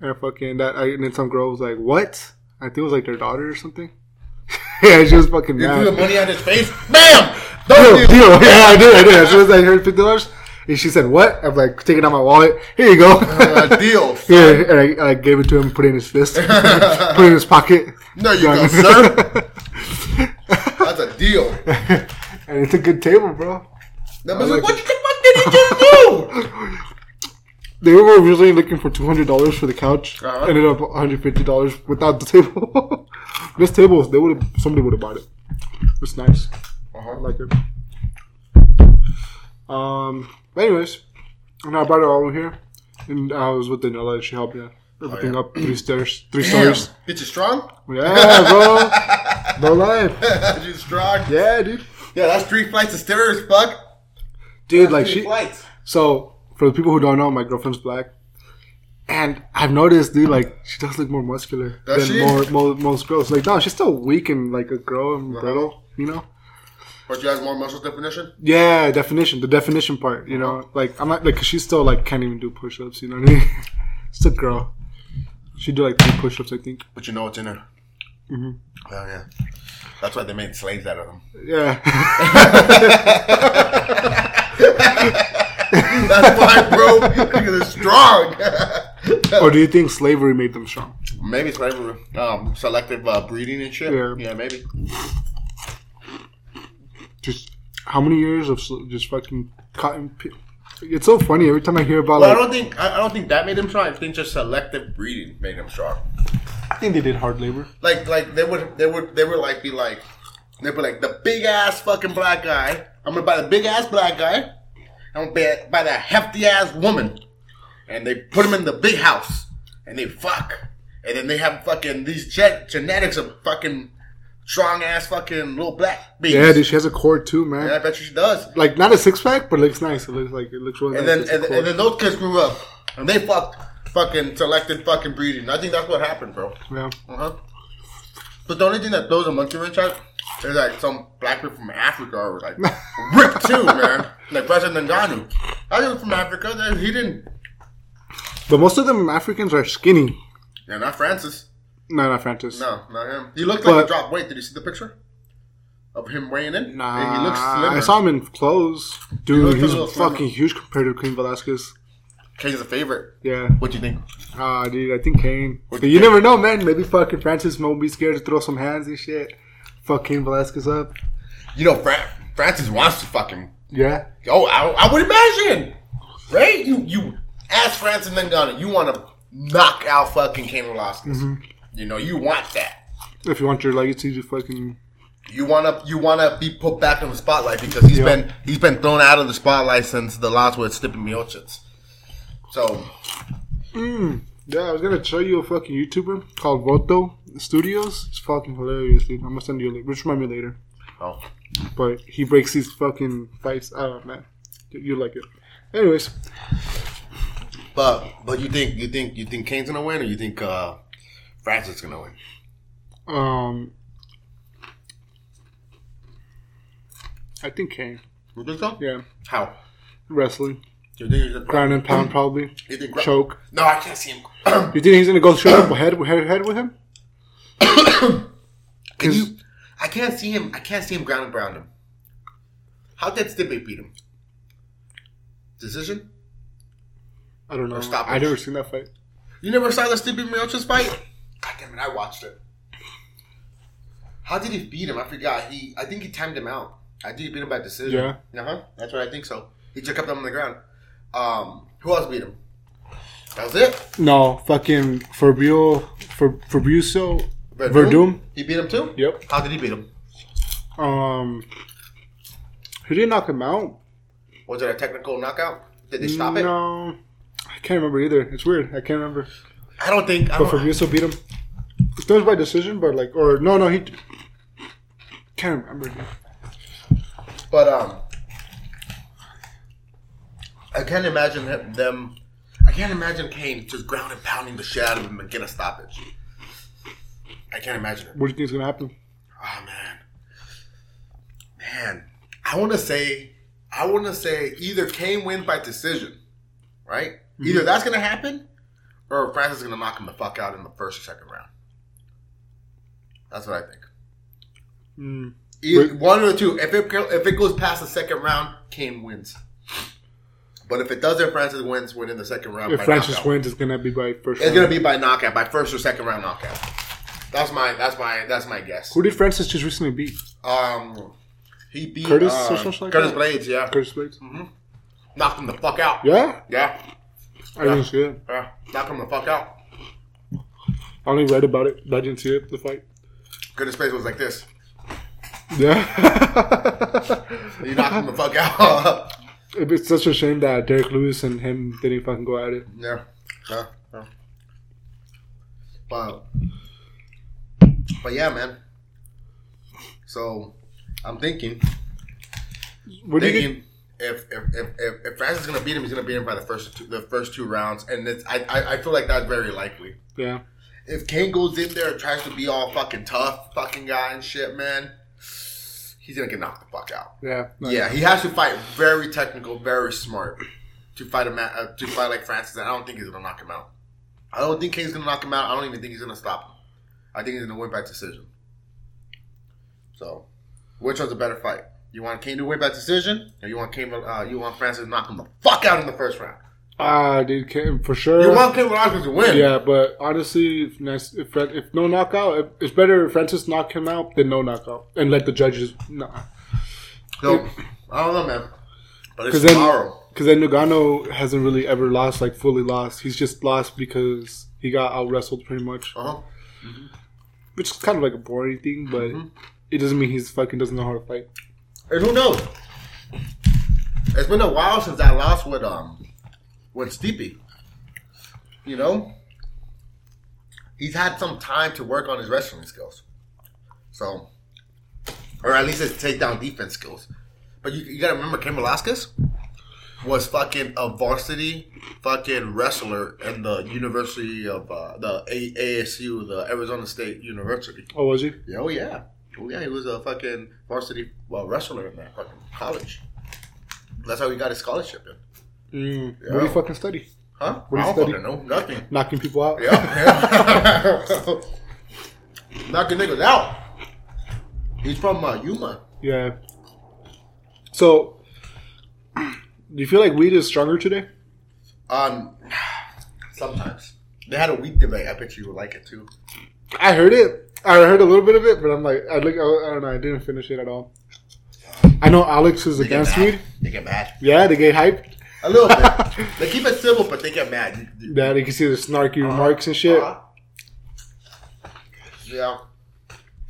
And fucking that. I, and then some girl was like, what? I think it was like their daughter or something. yeah, she was fucking You mad. threw the money at his face? BAM! Deal, you? deal. Yeah, I did. I did. As soon as I heard fifty dollars, and she said, "What?" I'm like, taking out my wallet. Here you go. Uh, deal. yeah, and I, I gave it to him, put it in his fist, put it in his pocket. No, you go, sir. That's a deal. and it's a good table, bro. That was like, like what the fuck did he just do? They were originally looking for two hundred dollars for the couch. Uh-huh. Ended up one hundred fifty dollars without the table. this table, they would somebody would have bought it. It's nice. I Uh-huh. like it. Um. But anyways, and I brought all over here, and I was with Daniela. and She helped me everything yeah. up three stairs, three Damn. stories. Bitch, you strong? Yeah, bro. No lie. you strong? Yeah, dude. Yeah, that's three flights of stairs, fuck. Dude, like three she. flights. So for the people who don't know, my girlfriend's black, and I've noticed, dude, like she does look more muscular Does than she? more, mo most girls. Like, no, she's still weak and like a girl and brittle, you know. But you have more muscle definition? Yeah, definition, the definition part, you know. Like I'm not like 'cause she still like can't even do push-ups. You know what I mean? It's a girl. She do like three push-ups, I think. But you know what's in her. Mhm. Oh, yeah. That's why they made slaves out of them. Yeah. That's why, bro. Because it's strong. or do you think slavery made them strong? maybe slavery. Um, selective uh, breeding and shit. Yeah. yeah maybe. Just how many years of just fucking cotton? P- it's so funny every time I hear about Well, I don't think I, I don't think that made them strong. I think just selective breeding made them strong. I think they did hard labor. Like like they would they would they would like be like they'd be like the big ass fucking black guy. I'm gonna buy the big ass black guy. I'm gonna buy, buy the hefty ass woman, and they put him in the big house and they fuck, and then they have fucking these gen- genetics of fucking strong ass fucking little black babies. Yeah, dude, she has a core too, man. Yeah, I bet you she does. Like not a six pack, but it looks nice. It looks like it looks really And nice. then and, and then those kids grew up and they fucked fucking selected fucking breeding. I think that's what happened, bro. yeah. Uh huh. But the only thing that throws a monkey wrench out is like some black people from Africa are like ripped too, man. Like President Ngannou. I think from Africa. He didn't. But most of them Africans are skinny. Yeah, not Francis. No, not Francis. No, not him. He looked like But- he dropped weight. Did you see the picture of him weighing in? Nah, he looks slimmer. I saw him in clothes. Dude, a he's slimmer. fucking huge compared to Cain Velasquez. Cain's a favorite. Yeah. What do you think? Ah, dude, I think Cain. But you you never know, man. Maybe fucking Francis won't be scared to throw some hands and shit. Fuck Cain Velasquez up. You know, Fra- Francis wants to fucking. Yeah. Oh, I, I would imagine, right? You you ask Francis Ngannou, you want to knock out fucking Cain Velasquez. Mm-hmm. You know, you want that. If you want your legacy to fucking. You wanna you wanna be put back in the spotlight because he's Yeah. been he's been thrown out of the spotlight since the loss with Stipe Miocic. So Mm, yeah, I was gonna show you a fucking YouTuber called Voto Studios. It's fucking hilarious, dude. I'm gonna send you a link. Which remind me later. oh, But he breaks these fucking fights. Oh, man. You you like it. Anyways, but but you think you think you think Cain's gonna win or you think uh, Francis is gonna win? um. I think Cain. You think so? Yeah. How? Wrestling. You think he's gonna Ground and pound, probably. You think gra- Choke. No, I can't see him. You think he's gonna go straight up head head head with him? Can you? I can't see him. I can't see him ground and pound him. How did Stipe beat him? Decision? I don't know. Or stoppage. I never seen that fight. You never saw the Stipe Miocic fight? God damn it! I watched it. How did he beat him? I forgot. He, I think he timed him out. I think he beat him by decision. Yeah. Uh huh. That's what I think so. He just kept him on the ground. Um, who else beat him? That was it. No, fucking Fabio for Fabricio Werdum. He beat him too. Yep. How did he beat him? Um, he didn't knock him out. Was it a technical knockout? Did they stop it? No, I can't remember either. It's weird. I can't remember. I don't think. I But Fabricio beat him. It was by decision, but like, or no, no, he can't remember. But um, I can't imagine them. I can't imagine Cain just ground and pounding the shit out of him and get a stoppage. I can't imagine it. What do you think is gonna happen? Oh man, man, I want to say, I want to say either Cain wins by decision, right? Either that's gonna happen, or Francis is gonna knock him the fuck out in the first or second round. That's what I think. Mm. Either, one or two. If it if it goes past the second round, Cain wins. But if it doesn't, Francis wins within the second round. If Francis knockout. wins, it's gonna be by first. it's round. gonna be by knockout, by first or second round knockout. That's my that's my that's my guess. Who did Francis just recently beat? Um, he beat Curtis uh, like Curtis that? Blades. Yeah, Curtis Blaydes. knocked him the fuck out. Yeah, yeah, I didn't see it. yeah. Knocked him the fuck out. I only read about it, but I didn't see it. The fight. Curtis Blaydes was like this. Yeah. you knocked him the fuck out. it's such a shame that Derrick Lewis and him didn't fucking go at it. Yeah. Yeah. yeah. But, but yeah, man. So, I'm thinking, What do you thinking if if, if if Francis is gonna beat him, he's gonna beat him by the first two, the first two rounds, and it's, I, I I feel like that's very likely. Yeah. If Cain goes in there and tries to be all fucking tough, fucking guy and shit, man, he's gonna get knocked the fuck out. Yeah. Yeah, he has to fight very technical, very smart to fight a ma- uh, to fight like Francis. And I don't think he's gonna knock him out. I don't think Cain's gonna knock him out. I don't even think he's gonna stop him. I think he's gonna win by decision. So, which one's a better fight? You want Cain to win by decision, or you want Cain? Uh, you want Francis to knock him the fuck out in the first round? Ah, dude, Cain, for sure. You want Cain Velasquez to win? yeah, but honestly, if, if if no knockout, if, it's better if Francis knock him out than no knockout, and let the judges. Nah, So, I don't know, man. But it's then- tomorrow. because then Ngannou hasn't really ever lost, like fully lost. He's just lost because he got out wrestled pretty much, Uh huh. which is kind of like a boring thing, but Mm-hmm. it doesn't mean he's fucking doesn't know how to fight. And who knows? It's been a while since I lost with um with Stipe. You know, he's had some time to work on his wrestling skills. So, or at least his takedown defense skills. But you, you gotta remember, Ken Velasquez was fucking a varsity fucking wrestler in the University of uh, the a- ASU, the Arizona State University. Oh, was he? Yeah, Oh yeah, oh yeah. He was a fucking varsity well, wrestler in that fucking college. That's how he got his scholarship in. Mm, Yeah. What do you fucking study? Huh? What I is don't study? fucking know. Nothing. knocking people out. Yeah. yeah. Knocking niggas out. He's from uh, Yuma. Yeah. So, do you feel like weed is stronger today? Um, sometimes they had a weed debate. I bet you would like it too. I heard it. I heard a little bit of it, but I'm like, I look, I don't know. I didn't finish it at all. I know Alex is They against mad. weed. They get mad. Yeah, they get hyped. A little bit. they keep it civil, but they get mad. Yeah, you can see the snarky remarks and shit. Uh-huh. Yeah.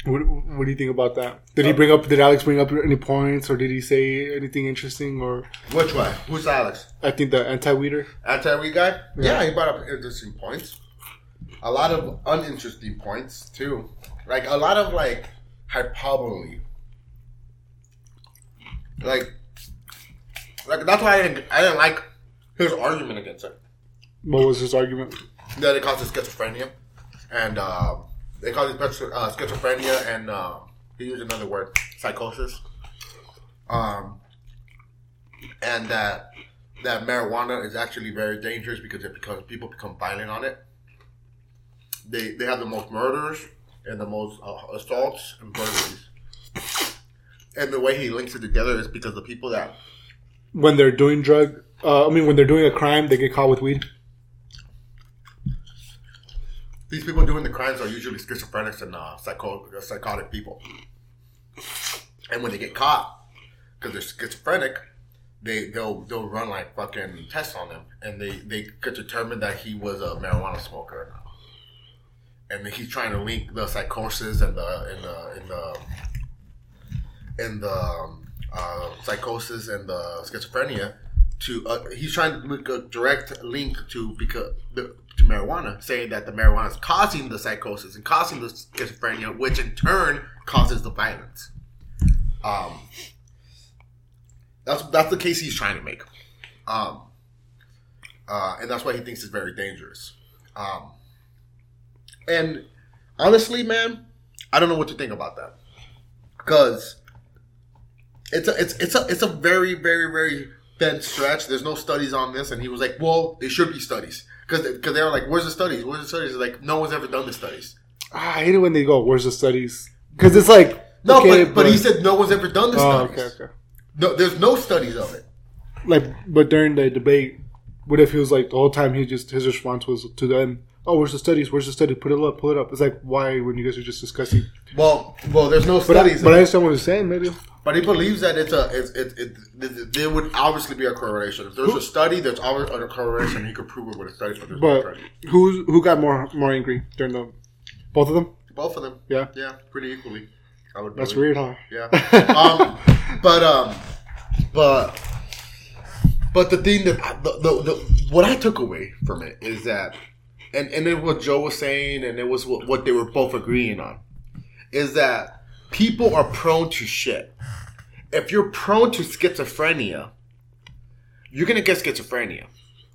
What, what do you think about that? Did he bring up? Did Alex bring up any points, or did he say anything interesting? Or Which one? Who's Alex? I think the anti-weeder. Anti-weed guy? Yeah. Yeah. he brought up interesting points. A lot of uninteresting points too. Like a lot of like hyperbole. Like, like that's why I didn't, I didn't like his argument against it. What was his argument? That it causes schizophrenia, and uh, they cause it uh, schizophrenia, and uh, he used another word, psychosis. Um, and that that marijuana is actually very dangerous because it becomes people become violent on it. They they have the most murders and the most uh, assaults and burglaries. And the way he links it together is because the people that When they're doing drug, uh, I mean, when they're doing a crime, they get caught with weed. these people doing the crimes are usually schizophrenics and uh, psycho- psychotic people. And when they get caught, because they're schizophrenic, they they'll they'll run like fucking tests on them, and they they could determine that he was a marijuana smoker. And he's trying to link the psychosis and the and the and the and the um, uh, psychosis and the schizophrenia to uh, he's trying to make a direct link to because the, to marijuana, saying that the marijuana is causing the psychosis and causing the schizophrenia, which in turn causes the violence. Um, that's that's the case he's trying to make, um, uh, and that's why he thinks it's very dangerous. Um, and honestly, man, I don't know what to think about that because it's a it's it's a it's a very very very thin stretch. There's no studies on this, and he was like, "Well, there should be studies." Because because they were like, "Where's the studies? Where's the studies?" Like, no one's ever done the studies. Ah, I hate it when they go, "Where's the studies?" Because it's like No, okay, but, but he said no one's ever done the Oh, studies. okay, okay. No, there's no studies of it. Like, but during the debate, what if he was like the whole time he just his response was to them, "Oh, where's the studies? Where's the study? Put it up, pull it up." It's like why when you guys are just discussing. Well, well, there's no But I, studies. but I of it. understand what he's saying, maybe. But he believes that it's a it's it, it, it, there would obviously be a correlation. If there's a study, there's always a correlation. He could prove it with a study, but there's But study. who who got more more angry during the both of them? Both of them, Yeah, yeah, pretty equally. I would. that's believe. weird, huh? Yeah. um, but um, but but the thing that I, the, the, the what I took away from it is that, and and then what Joe was saying, and it was what, what they were both agreeing on, is that people are prone to shit. If you're prone to schizophrenia, you're gonna get schizophrenia,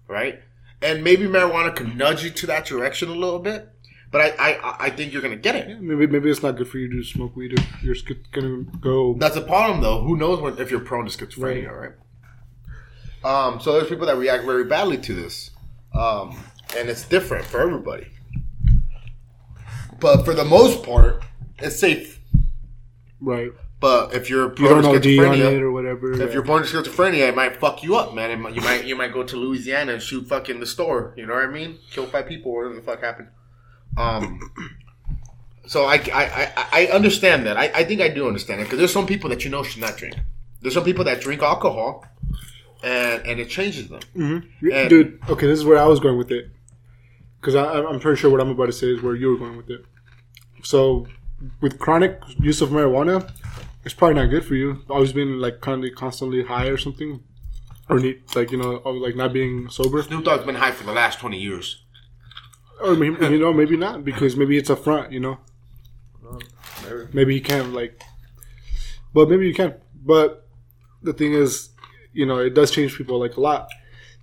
right? And maybe marijuana can nudge you to that direction a little bit, but I I, I think you're gonna get it. Maybe maybe it's not good for you to smoke weed if you're gonna go. That's a problem, though. Who knows when, if you're prone to schizophrenia, right? Um, so there's people that react very badly to this, um, and it's different for everybody. But for the most part, it's safe. Right. But if you're You prone don't to OD on it schizophrenia, or whatever. if you're born to schizophrenia, it might fuck you up, man. It might, you might you might go to Louisiana and shoot fucking the store. You know what I mean? Kill five people, whatever the fuck happened. Um. So I, I, I, I understand that. I, I think I do understand it because there's some people that you know should not drink. There's some people that drink alcohol, and and it changes them. Mhm. Dude. Okay, this is where I was going with it, because I'm pretty sure what I'm about to say is where you were going with it. So, with chronic use of marijuana, it's probably not good for you. Always being like kind of constantly high or something, or need, like you know, like not being sober, Snoop Dogg's been high for the last twenty years. or maybe you know maybe not because maybe it's a front, you know. Maybe you can't like, but maybe you can. But the thing is, you know, it does change people like a lot.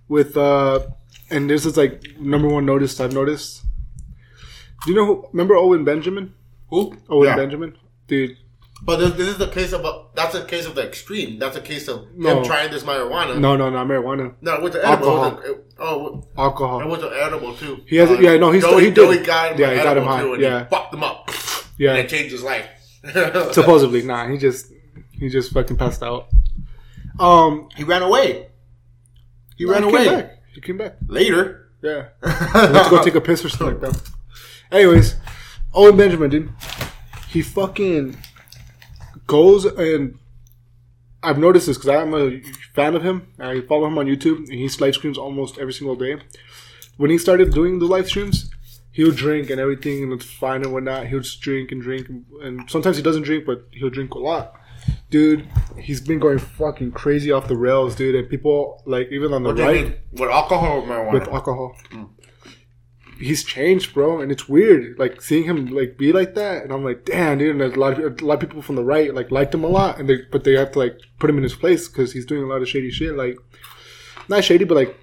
With uh, and this is like number one notice I've noticed. Do you know? Who, remember Owen Benjamin? Who? Owen yeah. Benjamin, dude. But this, this is the case of a, that's a case of the extreme. That's a case of No. him trying this marijuana. No, no, not marijuana. no, with the edible. Alcohol. It it- oh, it Alcohol. was an edible too. He has- yeah, no, he's- Joey, he did. Joey got him Yeah, he got him high, yeah. he fucked him up. Yeah. and it changed his life. Supposedly, nah. He just he just fucking passed out. Um, he ran away. He no, ran came away back. He came back. later. Yeah. To go take a piss or something like that. Anyways, Owen Benjamin, dude. He fucking goes and I've noticed this because I'm a fan of him. I follow him on YouTube and he live streams almost every single day. When he started doing the live streams, he would drink and everything and it's fine and whatnot. He would just drink and drink and, and sometimes he doesn't drink, but he'll drink a lot. Dude, he's been going fucking crazy off the rails, dude. And people like even on the What right? With alcohol or marijuana? with alcohol. Hmm. He's changed, bro, and it's weird. Like seeing him like be like that, and I'm like, damn, dude. And there's a lot of a lot of people from the right like liked him a lot, and they but they have to like put him in his place because he's doing a lot of shady shit. Like not shady, but like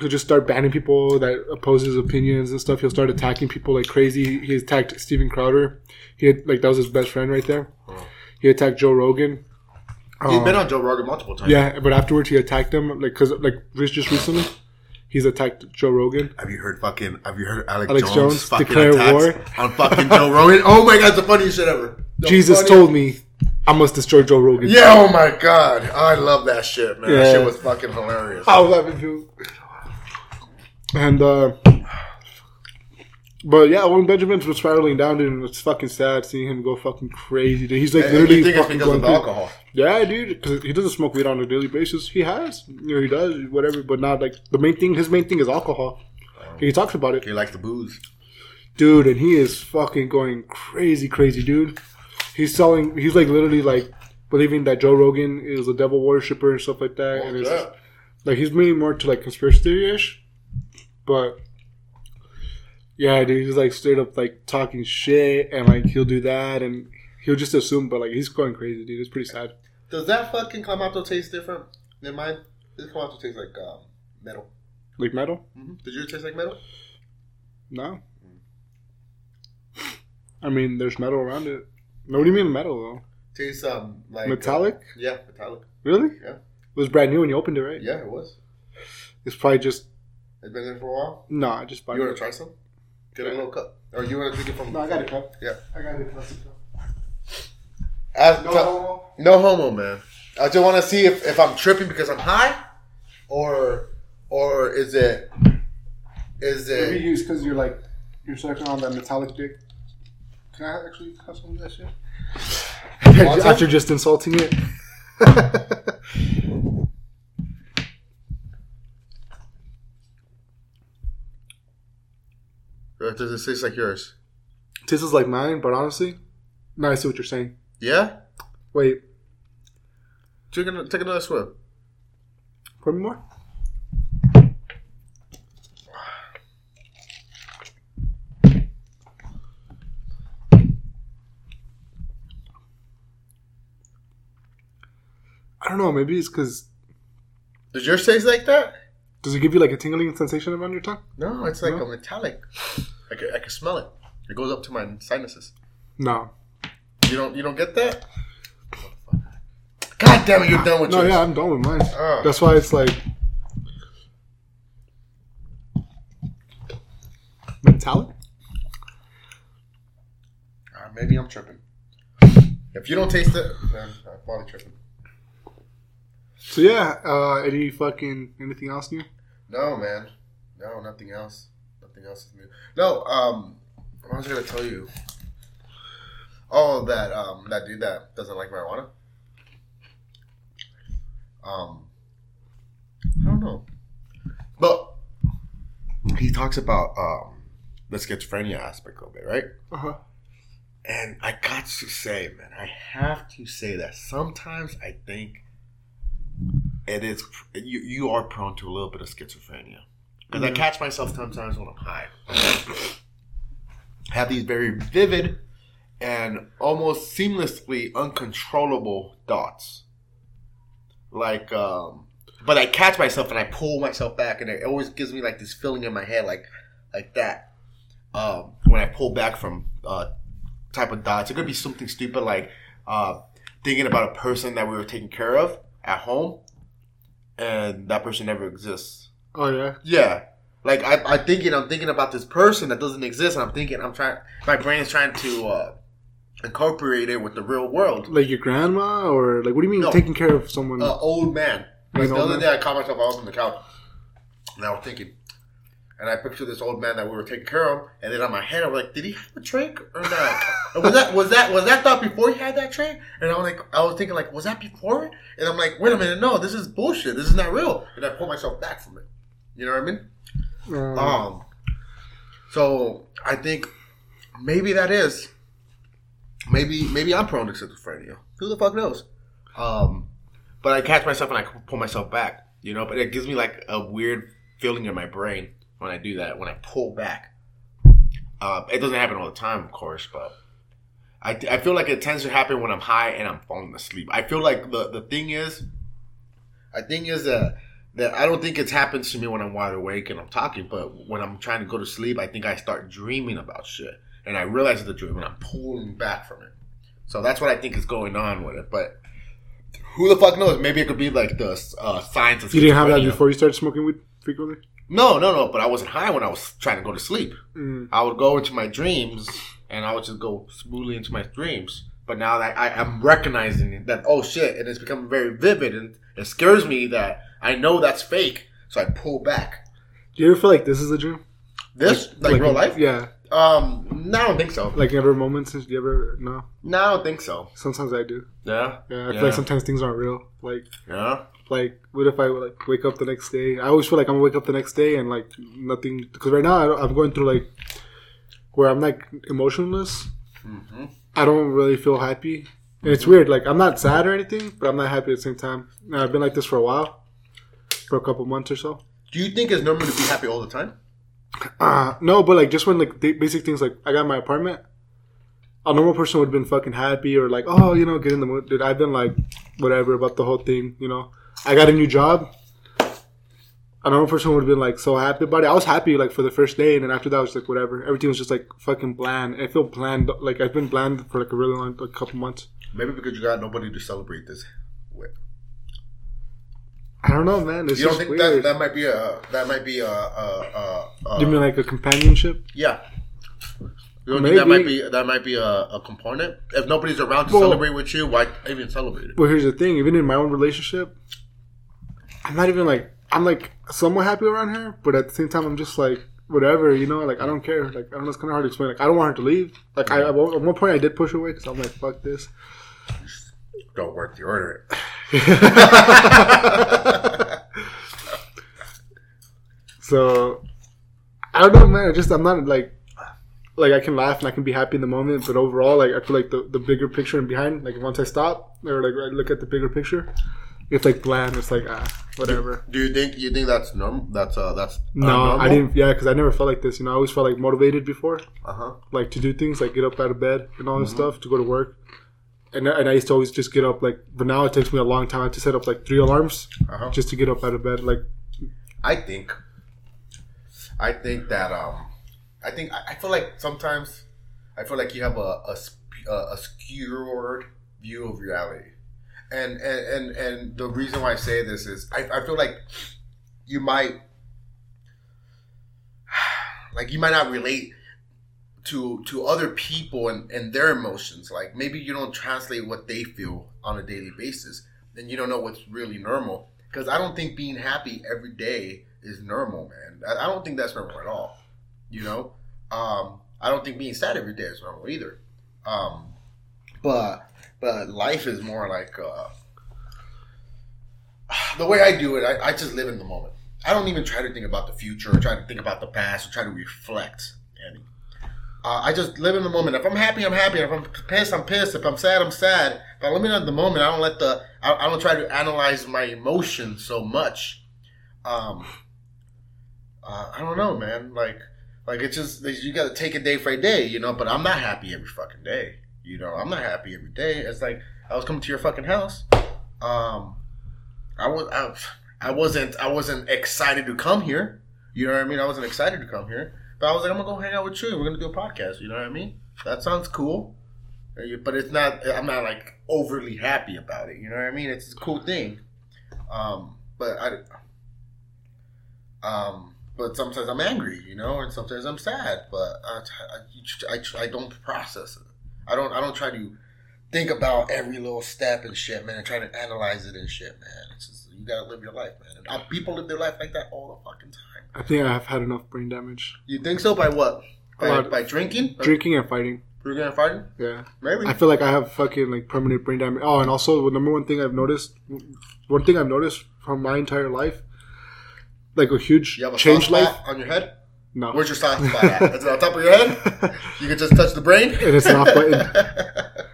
he'll just start banning people that oppose his opinions and stuff. He'll start attacking people like crazy. He attacked Steven Crowder. He had like that was his best friend right there. He attacked Joe Rogan. He's been on Joe Rogan multiple times. yeah, but afterwards he attacked him like because like just recently he's attacked Joe Rogan. Have you heard fucking? Have you heard Alex, Alex Jones, Jones fucking declare attacks war? on fucking Joe Rogan? Oh my god, the funniest shit ever. The Jesus funniest- told me I must destroy Joe Rogan. Yeah, oh my god, I love that shit, man. That shit was fucking hilarious. I was laughing too. And uh but yeah, Owen Benjamin's was spiraling down, dude, and it's fucking sad seeing him go fucking crazy. Dude. He's like And literally you think it's fucking because going of the through- alcohol? Yeah, dude, because he doesn't smoke weed on a daily basis. He has, you know, he does, whatever, but not like the main thing. His main thing is alcohol. Oh. He talks about it. He likes the booze. dude, and he is fucking going crazy, crazy, dude. He's selling. He's like literally like believing that Joe Rogan is a devil worshiper and stuff like that. and it's yeah. like he's meaning more to like conspiracy theory ish, but yeah, dude, he's like straight up like talking shit and like he'll do that and he'll just assume, but like he's going crazy, dude. It's pretty sad. Does that fucking Clamato taste different than mine? This Clamato tastes like um, metal. Like metal? Mm-hmm. Did yours taste like metal? No. I mean, there's metal around it. No, what do you mean metal though? Tastes um like Metallic? uh, yeah, metallic. Really? Yeah. It was brand new when you opened it, right? Yeah, it was. It's probably just It's been there for a while. no. I just bought it. You want to try some? Get a little cup, or you want to drink it from? No, I got a cup. Yeah. I got a plastic cup. As- No t- homo. No homo, man. I just want to see if, if I'm tripping because I'm high, or or is it is it? Maybe it you because you're like you're sucking on that metallic dick. Can I actually have some of that shit? Want some? After just insulting it. or does it taste like yours? Tastes like mine, but honestly, now I see what you're saying. Yeah. Wait, Take another, take another swig. pour me more. I don't know. Maybe it's because Does yours taste like that? does it give you like a tingling sensation around your tongue? No, it's like No? a metallic. I can, I can smell it. It goes up to my sinuses. No. You don't you don't get that? God damn it! You're done with No, yours. yeah, I'm done with mine. Oh. That's why it's like metallic. Uh, maybe I'm tripping. If you don't taste it, then I'm probably tripping. So yeah, uh, any fucking anything else new? No, man. No, nothing else. Nothing else is new. No, um, what was I gonna tell you? Oh, that um, that dude that doesn't like marijuana. Um, I don't know, but he talks about um the schizophrenia aspect of it, right? Uh huh. And I got to say, man, I have to say that sometimes I think it is you. You are prone to a little bit of schizophrenia because I catch myself sometimes when I'm high. Have these very vivid and almost seamlessly uncontrollable thoughts. Like, um, but I catch myself and I pull myself back, and it always gives me like this feeling in my head, like, like that. Um, when I pull back from uh, type of thoughts. It could be something stupid like uh, thinking about a person that we were taking care of at home, and that person never exists. Oh yeah. Yeah. Like I, I thinking, I'm thinking about this person that doesn't exist, and I'm thinking, I'm trying, my brain is trying to uh, incorporate it with the real world. Like your grandma, or like what do you mean No. taking care of someone? Uh, old man. Like the other man? day, I caught myself. I was on the couch, and I was thinking, and I pictured this old man that we were taking care of, and then on my head, I was like, did he have a trach or not? Was that was that was that thought before he had that trach? And I was like, I was thinking like, was that before? And I'm like, wait a minute, no, this is bullshit. This is not real. And I pulled myself back from it. You know what I mean? Um, Um, so I think maybe that is maybe maybe I'm prone to schizophrenia. Who the fuck knows? Um, but I catch myself and I pull myself back, you know. But it gives me like a weird feeling in my brain when I do that. When I pull back, uh, it doesn't happen all the time, of course, but. I, I feel like it tends to happen when I'm high and I'm falling asleep. I feel like the, the thing is, I think is that that I don't think it happens to me when I'm wide awake and I'm talking, but when I'm trying to go to sleep, I think I start dreaming about shit, and I realize it's a dream, and I'm pulling back from it. So that's what I think is going on with it. But who the fuck knows? Maybe it could be like the uh, signs of you didn't have that before you started smoking weed frequently. No, no, no. But I wasn't high when I was trying to go to sleep. Mm. I would go into my dreams, and I would just go smoothly into my dreams. But now that I, I'm recognizing that, oh shit, and it's becoming very vivid, and it scares me that I know that's fake, so I pull back. Do you ever feel like this is a dream? This like, real life? Yeah. Um, no, I don't think so. Like ever moments? Do you ever? No. No, I don't think so. Sometimes I do. Yeah, Yeah. I Yeah. feel like sometimes things aren't real. Like yeah. like what if I like wake up the next day? I always feel like I'm gonna wake up the next day and like nothing because right now I I'm going through like where I'm like emotionless. hmm I don't really feel happy. And it's weird. Like I'm not sad or anything, but I'm not happy at the same time. And I've been like this for a while, for a couple months or so. Do you think it's normal to be happy all the time? Uh, no, but like just when like the basic things like I got my apartment, a normal person would have been fucking happy or like oh you know get in the mood. Dude, I've been like whatever about the whole thing. You know, I got a new job. A normal person would have been like so happy about it. I was happy like for the first day, and then after that I was like whatever. Everything was just like fucking bland. I feel bland. Like I've been bland for like a really long, like couple months. Maybe because you got nobody to celebrate this with. I don't know, man. It's you don't think that weird. that might be a uh, that might be a, a, a, a you mean like a companionship? yeah. You don't think that might be that might be a, a component? If nobody's around to Well- celebrate with you, why even celebrate it? Well, here's the thing. Even in my own relationship, I'm not even like I'm like somewhat happy around her, but at the same time, I'm just like whatever, you know. Like I don't care. Like I don't know. It's kind of hard to explain. Like I don't want her to leave. Like I at one point I did push away because I'm like fuck this. Don't work the order. so I don't know, man. I just I'm not like like I can laugh and I can be happy in the moment, but overall, like I feel like the, the bigger picture and behind, like once I stop or like I look at the bigger picture, it's like bland. It's like ah, whatever. Do you think you think that's normal? That's uh that's No, I didn't. Yeah, because I never felt like this. You know, I always felt like motivated before, Uh huh. like to do things, like get up out of bed and all this Mhm. stuff to go to work. And and I used to always just get up like, but now it takes me a long time. To set up like three alarms Uh huh. just to get up out of bed. Like, I think, I think that um, I think I I feel like sometimes I feel like you have a a, a, a skewed view of reality, and and and and the reason why I say this is I, I feel like you might like you might not relate to to other people and, and their emotions. Like maybe you don't translate what they feel on a daily basis then you don't know what's really normal. Because i don't think being happy every day is normal man. I, I don't think that's normal at all you know? Um, i don't think being sad every day is normal either. Um, but but life is more like uh, the way i do it I, I just live in the moment. I don't even try to think about the future or try to think about the past or try to reflect any uh, I just live in the moment. If I'm happy, I'm happy. If I'm pissed, I'm pissed. If I'm sad, I'm sad. If I live in the moment, I don't let the. I, I don't try to analyze my emotions so much. Um, uh, I don't know, man. Like, like it's just you got to take it day for a day, you know. But I'm not happy every fucking day. You know, I'm not happy every day. It's like I was coming to your fucking house. Um, I was I, I wasn't I wasn't excited to come here. You know what I mean? I wasn't excited to come here. But I was like, I'm gonna go hang out with you. We're gonna do a podcast. You know what I mean? That sounds cool. But it's not. I'm not like overly happy about it. You know what I mean? It's a cool thing. Um, but I. Um, but sometimes I'm angry, you know, and sometimes I'm sad. But I, I, I, I don't process it. I don't. I don't try to think about every little step and shit, man, and try to analyze it and shit, man. It's just you gotta live your life, man. And people live their life like that all the fucking time. I think I've had enough brain damage. You think so? By what? By, by drinking? Drinking and fighting. Drinking and fighting? Yeah. Maybe. I feel like I have fucking like permanent brain damage. Oh, and also the number one thing I've noticed, one thing I've noticed from my entire life, like a huge you have a change life. on your head? No, Where's your soft spot at? Is it on top of your head? You can just touch the brain? and it's not button.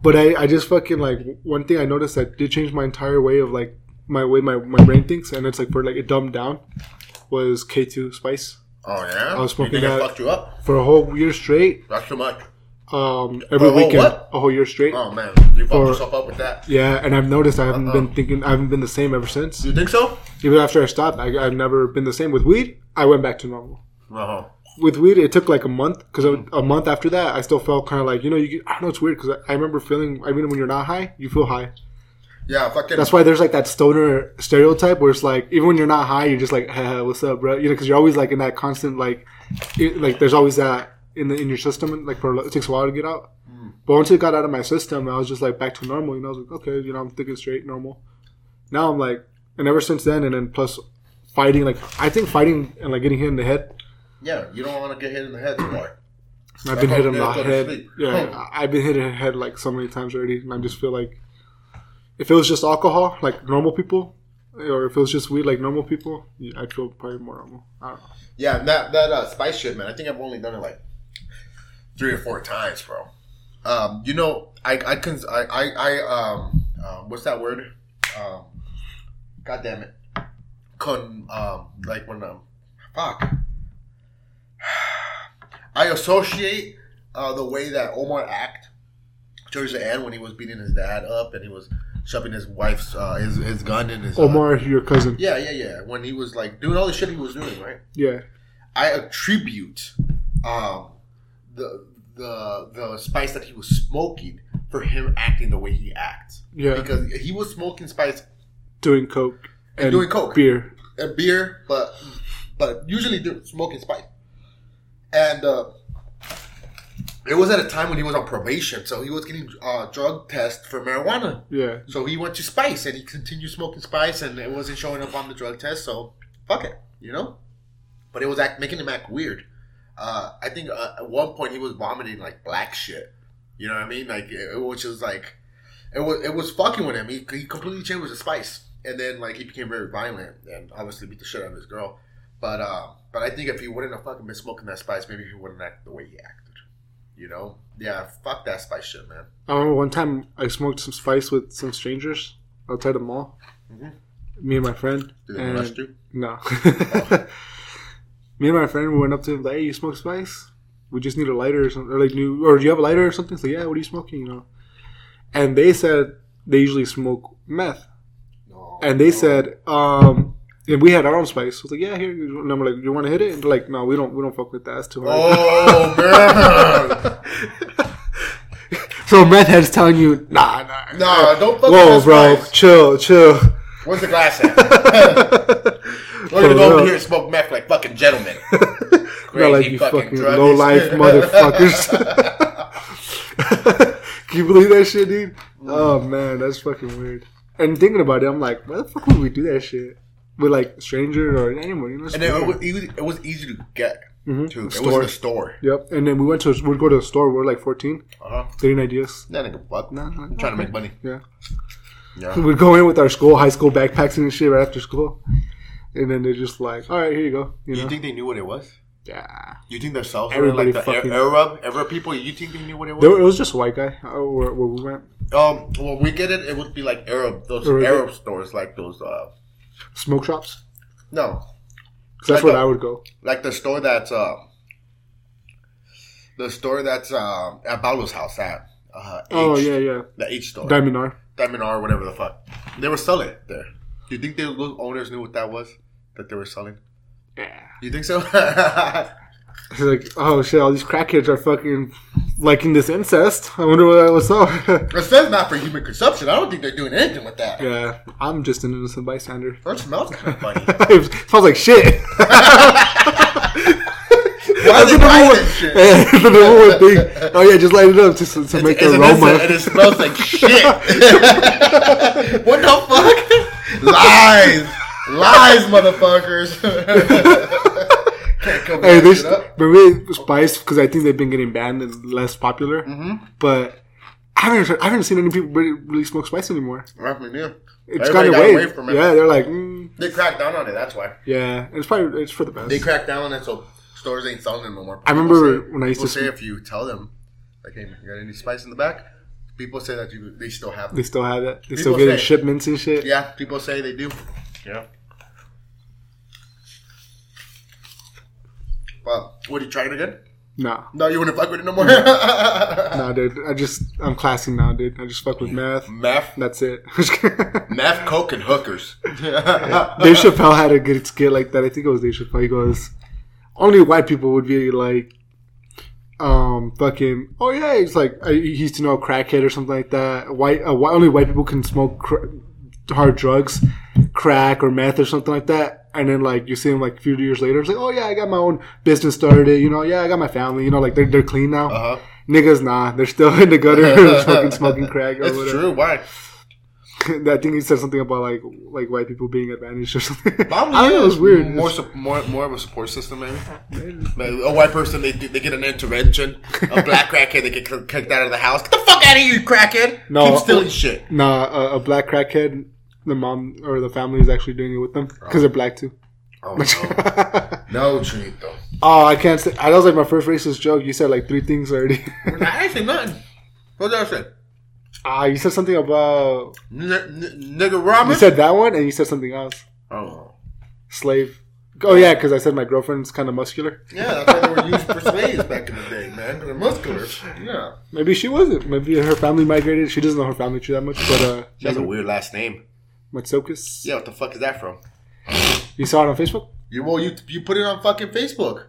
But I, I just fucking like one thing I noticed that did change my entire way of like my way my, my brain thinks, and it's like for like it dumbed down was K two Spice oh, yeah? I was smoking you think it that- fucked you up? for a whole year straight. That's too much. Um, every a whole weekend, what? a whole year straight. Oh, man. You fucked For- yourself up with that. Yeah, and I've noticed I haven't Uh-uh. been thinking. I haven't been the same ever since. You think so? Even after I stopped, I, I've never been the same with weed. I went back to normal. Uh-huh. with weed, it took like a month because a month after that, I still felt kind of like you know you. Get, I don't know it's weird because I, I remember feeling. I mean, when you're not high, you feel high. Yeah, fucking. That's why there's like that stoner stereotype where it's like even when you're not high, you're just like, hey, "What's up, bro?" You know, because you're always like in that constant like, it, like there's always that in the in your system. Like for it takes a while to get out. Hmm. But once it got out of my system, I was just like back to normal. You know, I was like, okay, you know, I'm thinking straight, normal. Now I'm like, and ever since then, and then plus fighting, like I think fighting and like getting hit in the head. yeah, you don't want to get hit in the head anymore. I've been hit in the Yeah, go to head. Yeah, I've been hit in the head like so many times already, and I just feel like if it was just alcohol, like normal people, or if it was just weed, like normal people, I'd feel probably more normal. I don't know. Yeah, that that uh, spice shit, man. I think I've only done it like three or four times, bro. Um, you know, I I can I I, I um, um what's that word? Um, God damn it, con um like when um fuck. I associate uh, the way that Omar act towards the end when he was beating his dad up and he was shoving his wife's uh, his his gun in his uh, Omar, your cousin. yeah, yeah, yeah. When he was like doing all the shit he was doing, right? Yeah, I attribute um, the the the spice that he was smoking for him acting the way he acts. yeah, Because he was smoking spice doing coke and, doing coke beer. and beer, but but usually smoking spice. And uh, it was at a time when he was on probation, so he was getting uh, drug test for marijuana. Yeah, So he went to Spice and he continued smoking Spice and it wasn't showing up on the drug test. So fuck it, you know. But it was act, making him act weird. Uh, I think uh, at one point he was vomiting like black shit. You know what I mean? Like it, which was like it was it was fucking with him. He, he completely changed with the Spice, and then like he became very violent and obviously beat the shit out of his girl. But uh, but I think if he wouldn't have fucking been smoking that Spice, maybe he wouldn't act the way he acted. You know? Yeah, fuck that Spice shit, man. I remember one time I smoked some spice with some strangers outside the mall. Mhm. Me and my friend. Did they and- molest you? No. Me and my friend we went up to him like, "Hey, you smoke spice? We just need a lighter or something. Or like, new, or do you have a lighter or something?" So yeah, what are you smoking? You know. And they said they usually smoke meth, No. and they said, um, and we had our own spice. I was like, "Yeah, here." And I'm like, "You want to hit it?" And they're like, "No, we don't. We don't fuck with that. That's too hard." Oh man! so meth heads telling you, "Nah, nah, Nah, don't fuck Whoa, with bro, Spice. Bro. Chill, chill." Where's the glass at? We're gonna go over here and smoke meth like fucking gentlemen. Not like you fucking fucking low life motherfuckers. Can you believe that shit, dude? Mm. Oh man, that's fucking weird. And thinking about it, I'm like, why the fuck would we do that shit with like a stranger or anyone? You know, and it, was, it, was, easy to get Mhm. too. It Store. was the store. Yep. And then we went to we'd go to the store. We are like 14, Uh-huh. getting ideas. That nigga fuck. Nah, nah, I'm trying to make money. Yeah. Yeah. We'd go in with our school, high school backpacks and shit right after school, and then they're just like, all right, here you go. You You think they knew what it was? yeah. You think themselves were Everybody like the fucking- Arab, Arab people? You think they knew what it was? It was just white guy uh, where, where we went. Um, well, we get it. It would be like Arab, those Arab. Arab stores, like those. Uh, Smoke shops. no, 'Cause that's Like where I would go. like the store that's uh, the store that's uh, at Paulo's house at uh, H, Oh yeah, yeah. the H store, Diamond R. Diamond R, whatever the fuck. They were selling it there. Do you think they, those owners knew what that was that they were selling? Yeah. You think so? He's like, oh shit, all these crackheads are fucking liking this incest. I wonder what what's up. It says not for human consumption. I don't think they're doing anything with that. yeah, I'm just an innocent bystander. That smells kind of funny. it smells like shit. Why That's the buy number one, shit? the number one thing. Oh yeah, just light it up to, to make the aroma. and it smells like shit. what the fuck? Lies, lies, motherfuckers. Can't come Hey, this, shit up. maybe Spice because I think they've been getting banned and less popular. Mm-hmm. But I haven't, I haven't seen any people really, really smoke Spice anymore. Roughly, yeah. It's Everybody gone got away. away from it. Yeah, they're like, mm, They cracked down on it. That's why yeah, it's probably it's for the best. they cracked down on it. So stores ain't selling it no more. I remember say- when I used to say sm- if you tell them, like, hey, you got any spice in the back? People say that you they still have. they still have that. They People still getting say- shipments and shit. Yeah, people say they do. Yeah. Well, would you try it again? No. No, you wouldn't fuck with it no more. nah, dude. I just I'm classy now, dude. I just fuck with meth. Meth, That's it. meth, coke, and hookers. Dave Chappelle had a good skit like that. I think it was Dave Chappelle. He goes, only white people would be like, um, fucking. Oh yeah, it's like I, he used to know a crackhead or something like that. White, uh, whi- only white people can smoke cr- hard drugs, crack or meth or something like that. And then like you see him like a few years later, it's like, oh yeah, I got my own business started. You know, yeah, I got my family. You know, like they're they're clean now. Uh huh. Niggas, nah, they're still in the gutter smoking smoking crack or It's whatever. true. Why? I think he said something about like like white people being advantaged or something. I Probably don't know. It was weird. More, sup- more, more of a support system, maybe. Maybe A white person, they they get an intervention. A black crackhead, they get kicked out of the house. Get the fuck out of here, you crackhead! No. Keep stealing shit. Nah, a, a black crackhead. The mom or the family is actually doing it with them because they're black too. Oh no, no, Chinito. oh, I can't say. That was like my first racist joke. You said like three things already. I ain't say nothing. What did I say? Ah, you said something about. N- n- nigga ramen. You said that one, and you said something else. oh, Slave. Oh yeah, because I said my girlfriend's kind of muscular. yeah, that's why they were used for slaves back in the day, man. They're muscular. Yeah, Maybe she wasn't. Maybe her family migrated. She doesn't know her family tree that much, but uh, she has a weird last name. Matsokis. Yeah, what the fuck is that from? You saw it on Facebook? You well, you you put it on fucking Facebook.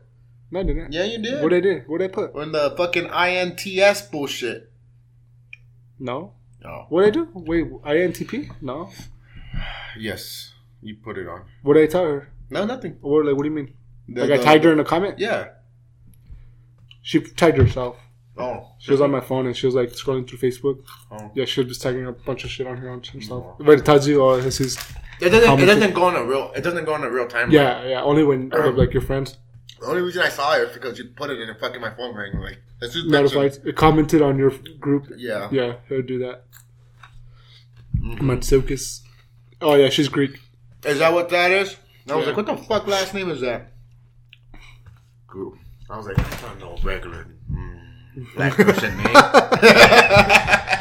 No, I didn't. Yeah, you did. What I did? What I put? On the fucking ints bullshit. No. Oh, What I do? Wait, INTP? No. yes, you put it on. What did I tell her? No, nothing. Or like, what do you mean? The- Like I the- tagged her in a comment. Yeah. She tagged herself. Oh, She was on my phone and she was like scrolling through Facebook. Oh. Yeah, she was just tagging a bunch of shit on her own herself. But it tells you, oh, this is. It doesn't. It doesn't go on a real. It doesn't go on a real time. Yeah, yeah. Only when of, like your friends The only reason I saw it is because you put it in and fucking my phone ring. Like that's just notified, it commented on your group. Yeah. Yeah, he'll do that. Mm-hmm. Matsokis. Oh yeah, she's Greek. Is that what that is? I was Yeah. like, what the fuck last name is that? Cool. I was like, I don't know, regular black person name.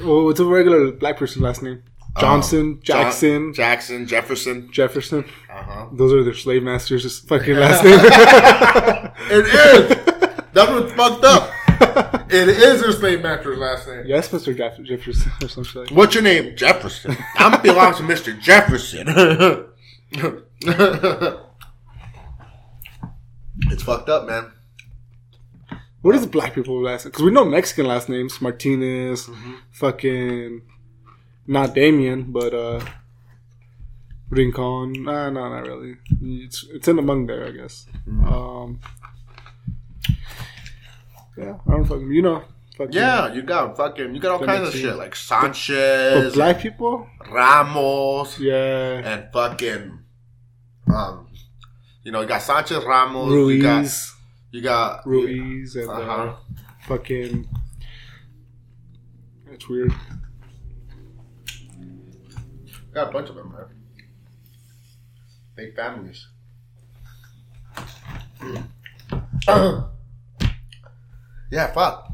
Well, what's a regular black person last name? Johnson, John- Jackson, Jackson, Jefferson. Jefferson. Uh huh. Those are their slave masters' just fucking last name. It is. That's what's fucked up. It is their slave master's last name. yes, Mr. Jeff- Jefferson or something like. What's your name? Jefferson. I'm belong to Mr. Jefferson. it's fucked up, man. What is black people last name? Because we know Mexican last names. Martinez, Mm-hmm. fucking, not Damien, but uh, Rincon. Nah, no, not really. It's it's in among there, I guess. Mm-hmm. Um, yeah, I don't fucking, you know. Fucking, Yeah, you got fucking, you got all kinds of shit like But Sanchez, black people? Ramos, Yeah. and fucking, um, you know, you got Sanchez Ramos, you got, Ruiz. You got, Ruiz and uh, Uh-huh. fucking. That's weird. got a bunch of them, man. Big families. yeah, fuck.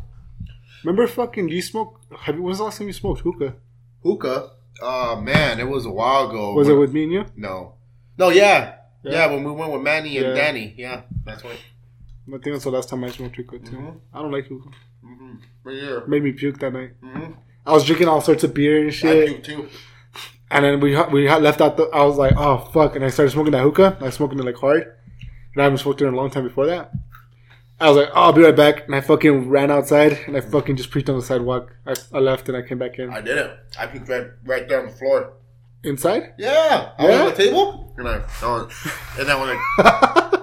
Remember fucking you smoke? Have you, when was the last time you smoked hookah? Hookah. Oh man, it was a while ago. Was it with me and you? No. No, yeah. Yeah. Yeah, when we went with Manny and Yeah. Danny. Yeah, that's what. I think that's the last time I smoked hookah too. Mhm. I don't like hookah. Mm-hmm. But yeah. Made me puke that night. Mm-hmm. I was drinking all sorts of beer and shit. I do too. and then we we had left out the. I was like, oh fuck, and I started smoking that hookah. I was smoking it like hard, and I haven't smoked it in a long time before that. I was like, oh, I'll be right back. And I fucking ran outside and I fucking just preached on the sidewalk. I, I left and I came back in. I did it. I puked right, right there on the floor. Inside? Yeah. I was on the table. And I, I was, and then when I,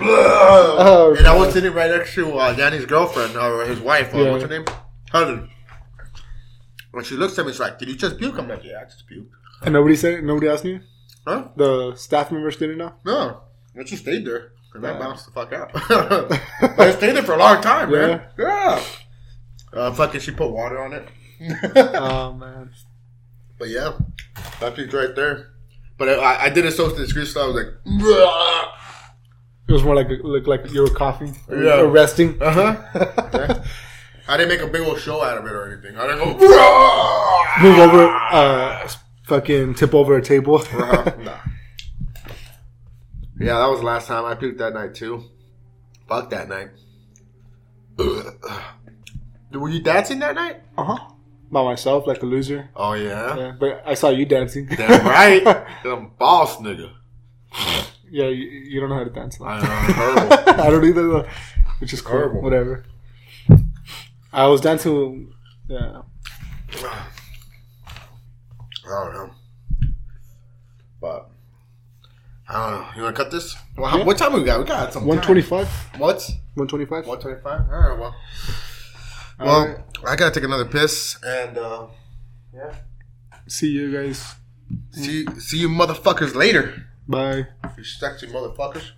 oh, and I was sitting right next to uh, Danny's girlfriend or his wife. Or Yeah. What's her name? Helen. When she looks at me, she's like, "Did you just puke?" I'm like, "Yeah, I just puked." And nobody said it? Nobody asked me? Huh? The staff members didn't know? No. And she stayed there. And I bounced the fuck out. but I stayed there for a long time, man. Yeah. Uh, fucking, she put water on it. Oh, man. but yeah, that puked right there. But I, I did it so discreet, so I was like, "Bruh." It was more like looked like you were coughing or, Yeah. or resting. uh huh. I didn't make a big old show out of it or anything. I didn't go, Move over, uh, fucking tip over a table. Uh-huh. Nah. Yeah, that was the last time I puked that night too. Fuck that night. Were you dancing that night? Uh huh. By myself, like a loser. Oh yeah, Yeah, but I saw you dancing. damn right. I'm boss nigga. Yeah, you, you don't know how to dance. I though. know, horrible. I don't either, though. Which is cool. Horrible. Whatever. I was dancing. Yeah. I don't know, but I don't know. You want to cut this? Well, how, Yeah. what time we got? We got some. One twenty-five. What? One twenty-five. One twenty-five. All right. Well. Well, I gotta take another piss, and uh, yeah. See you guys. See, see you motherfuckers later. Bye. You motherfuckers.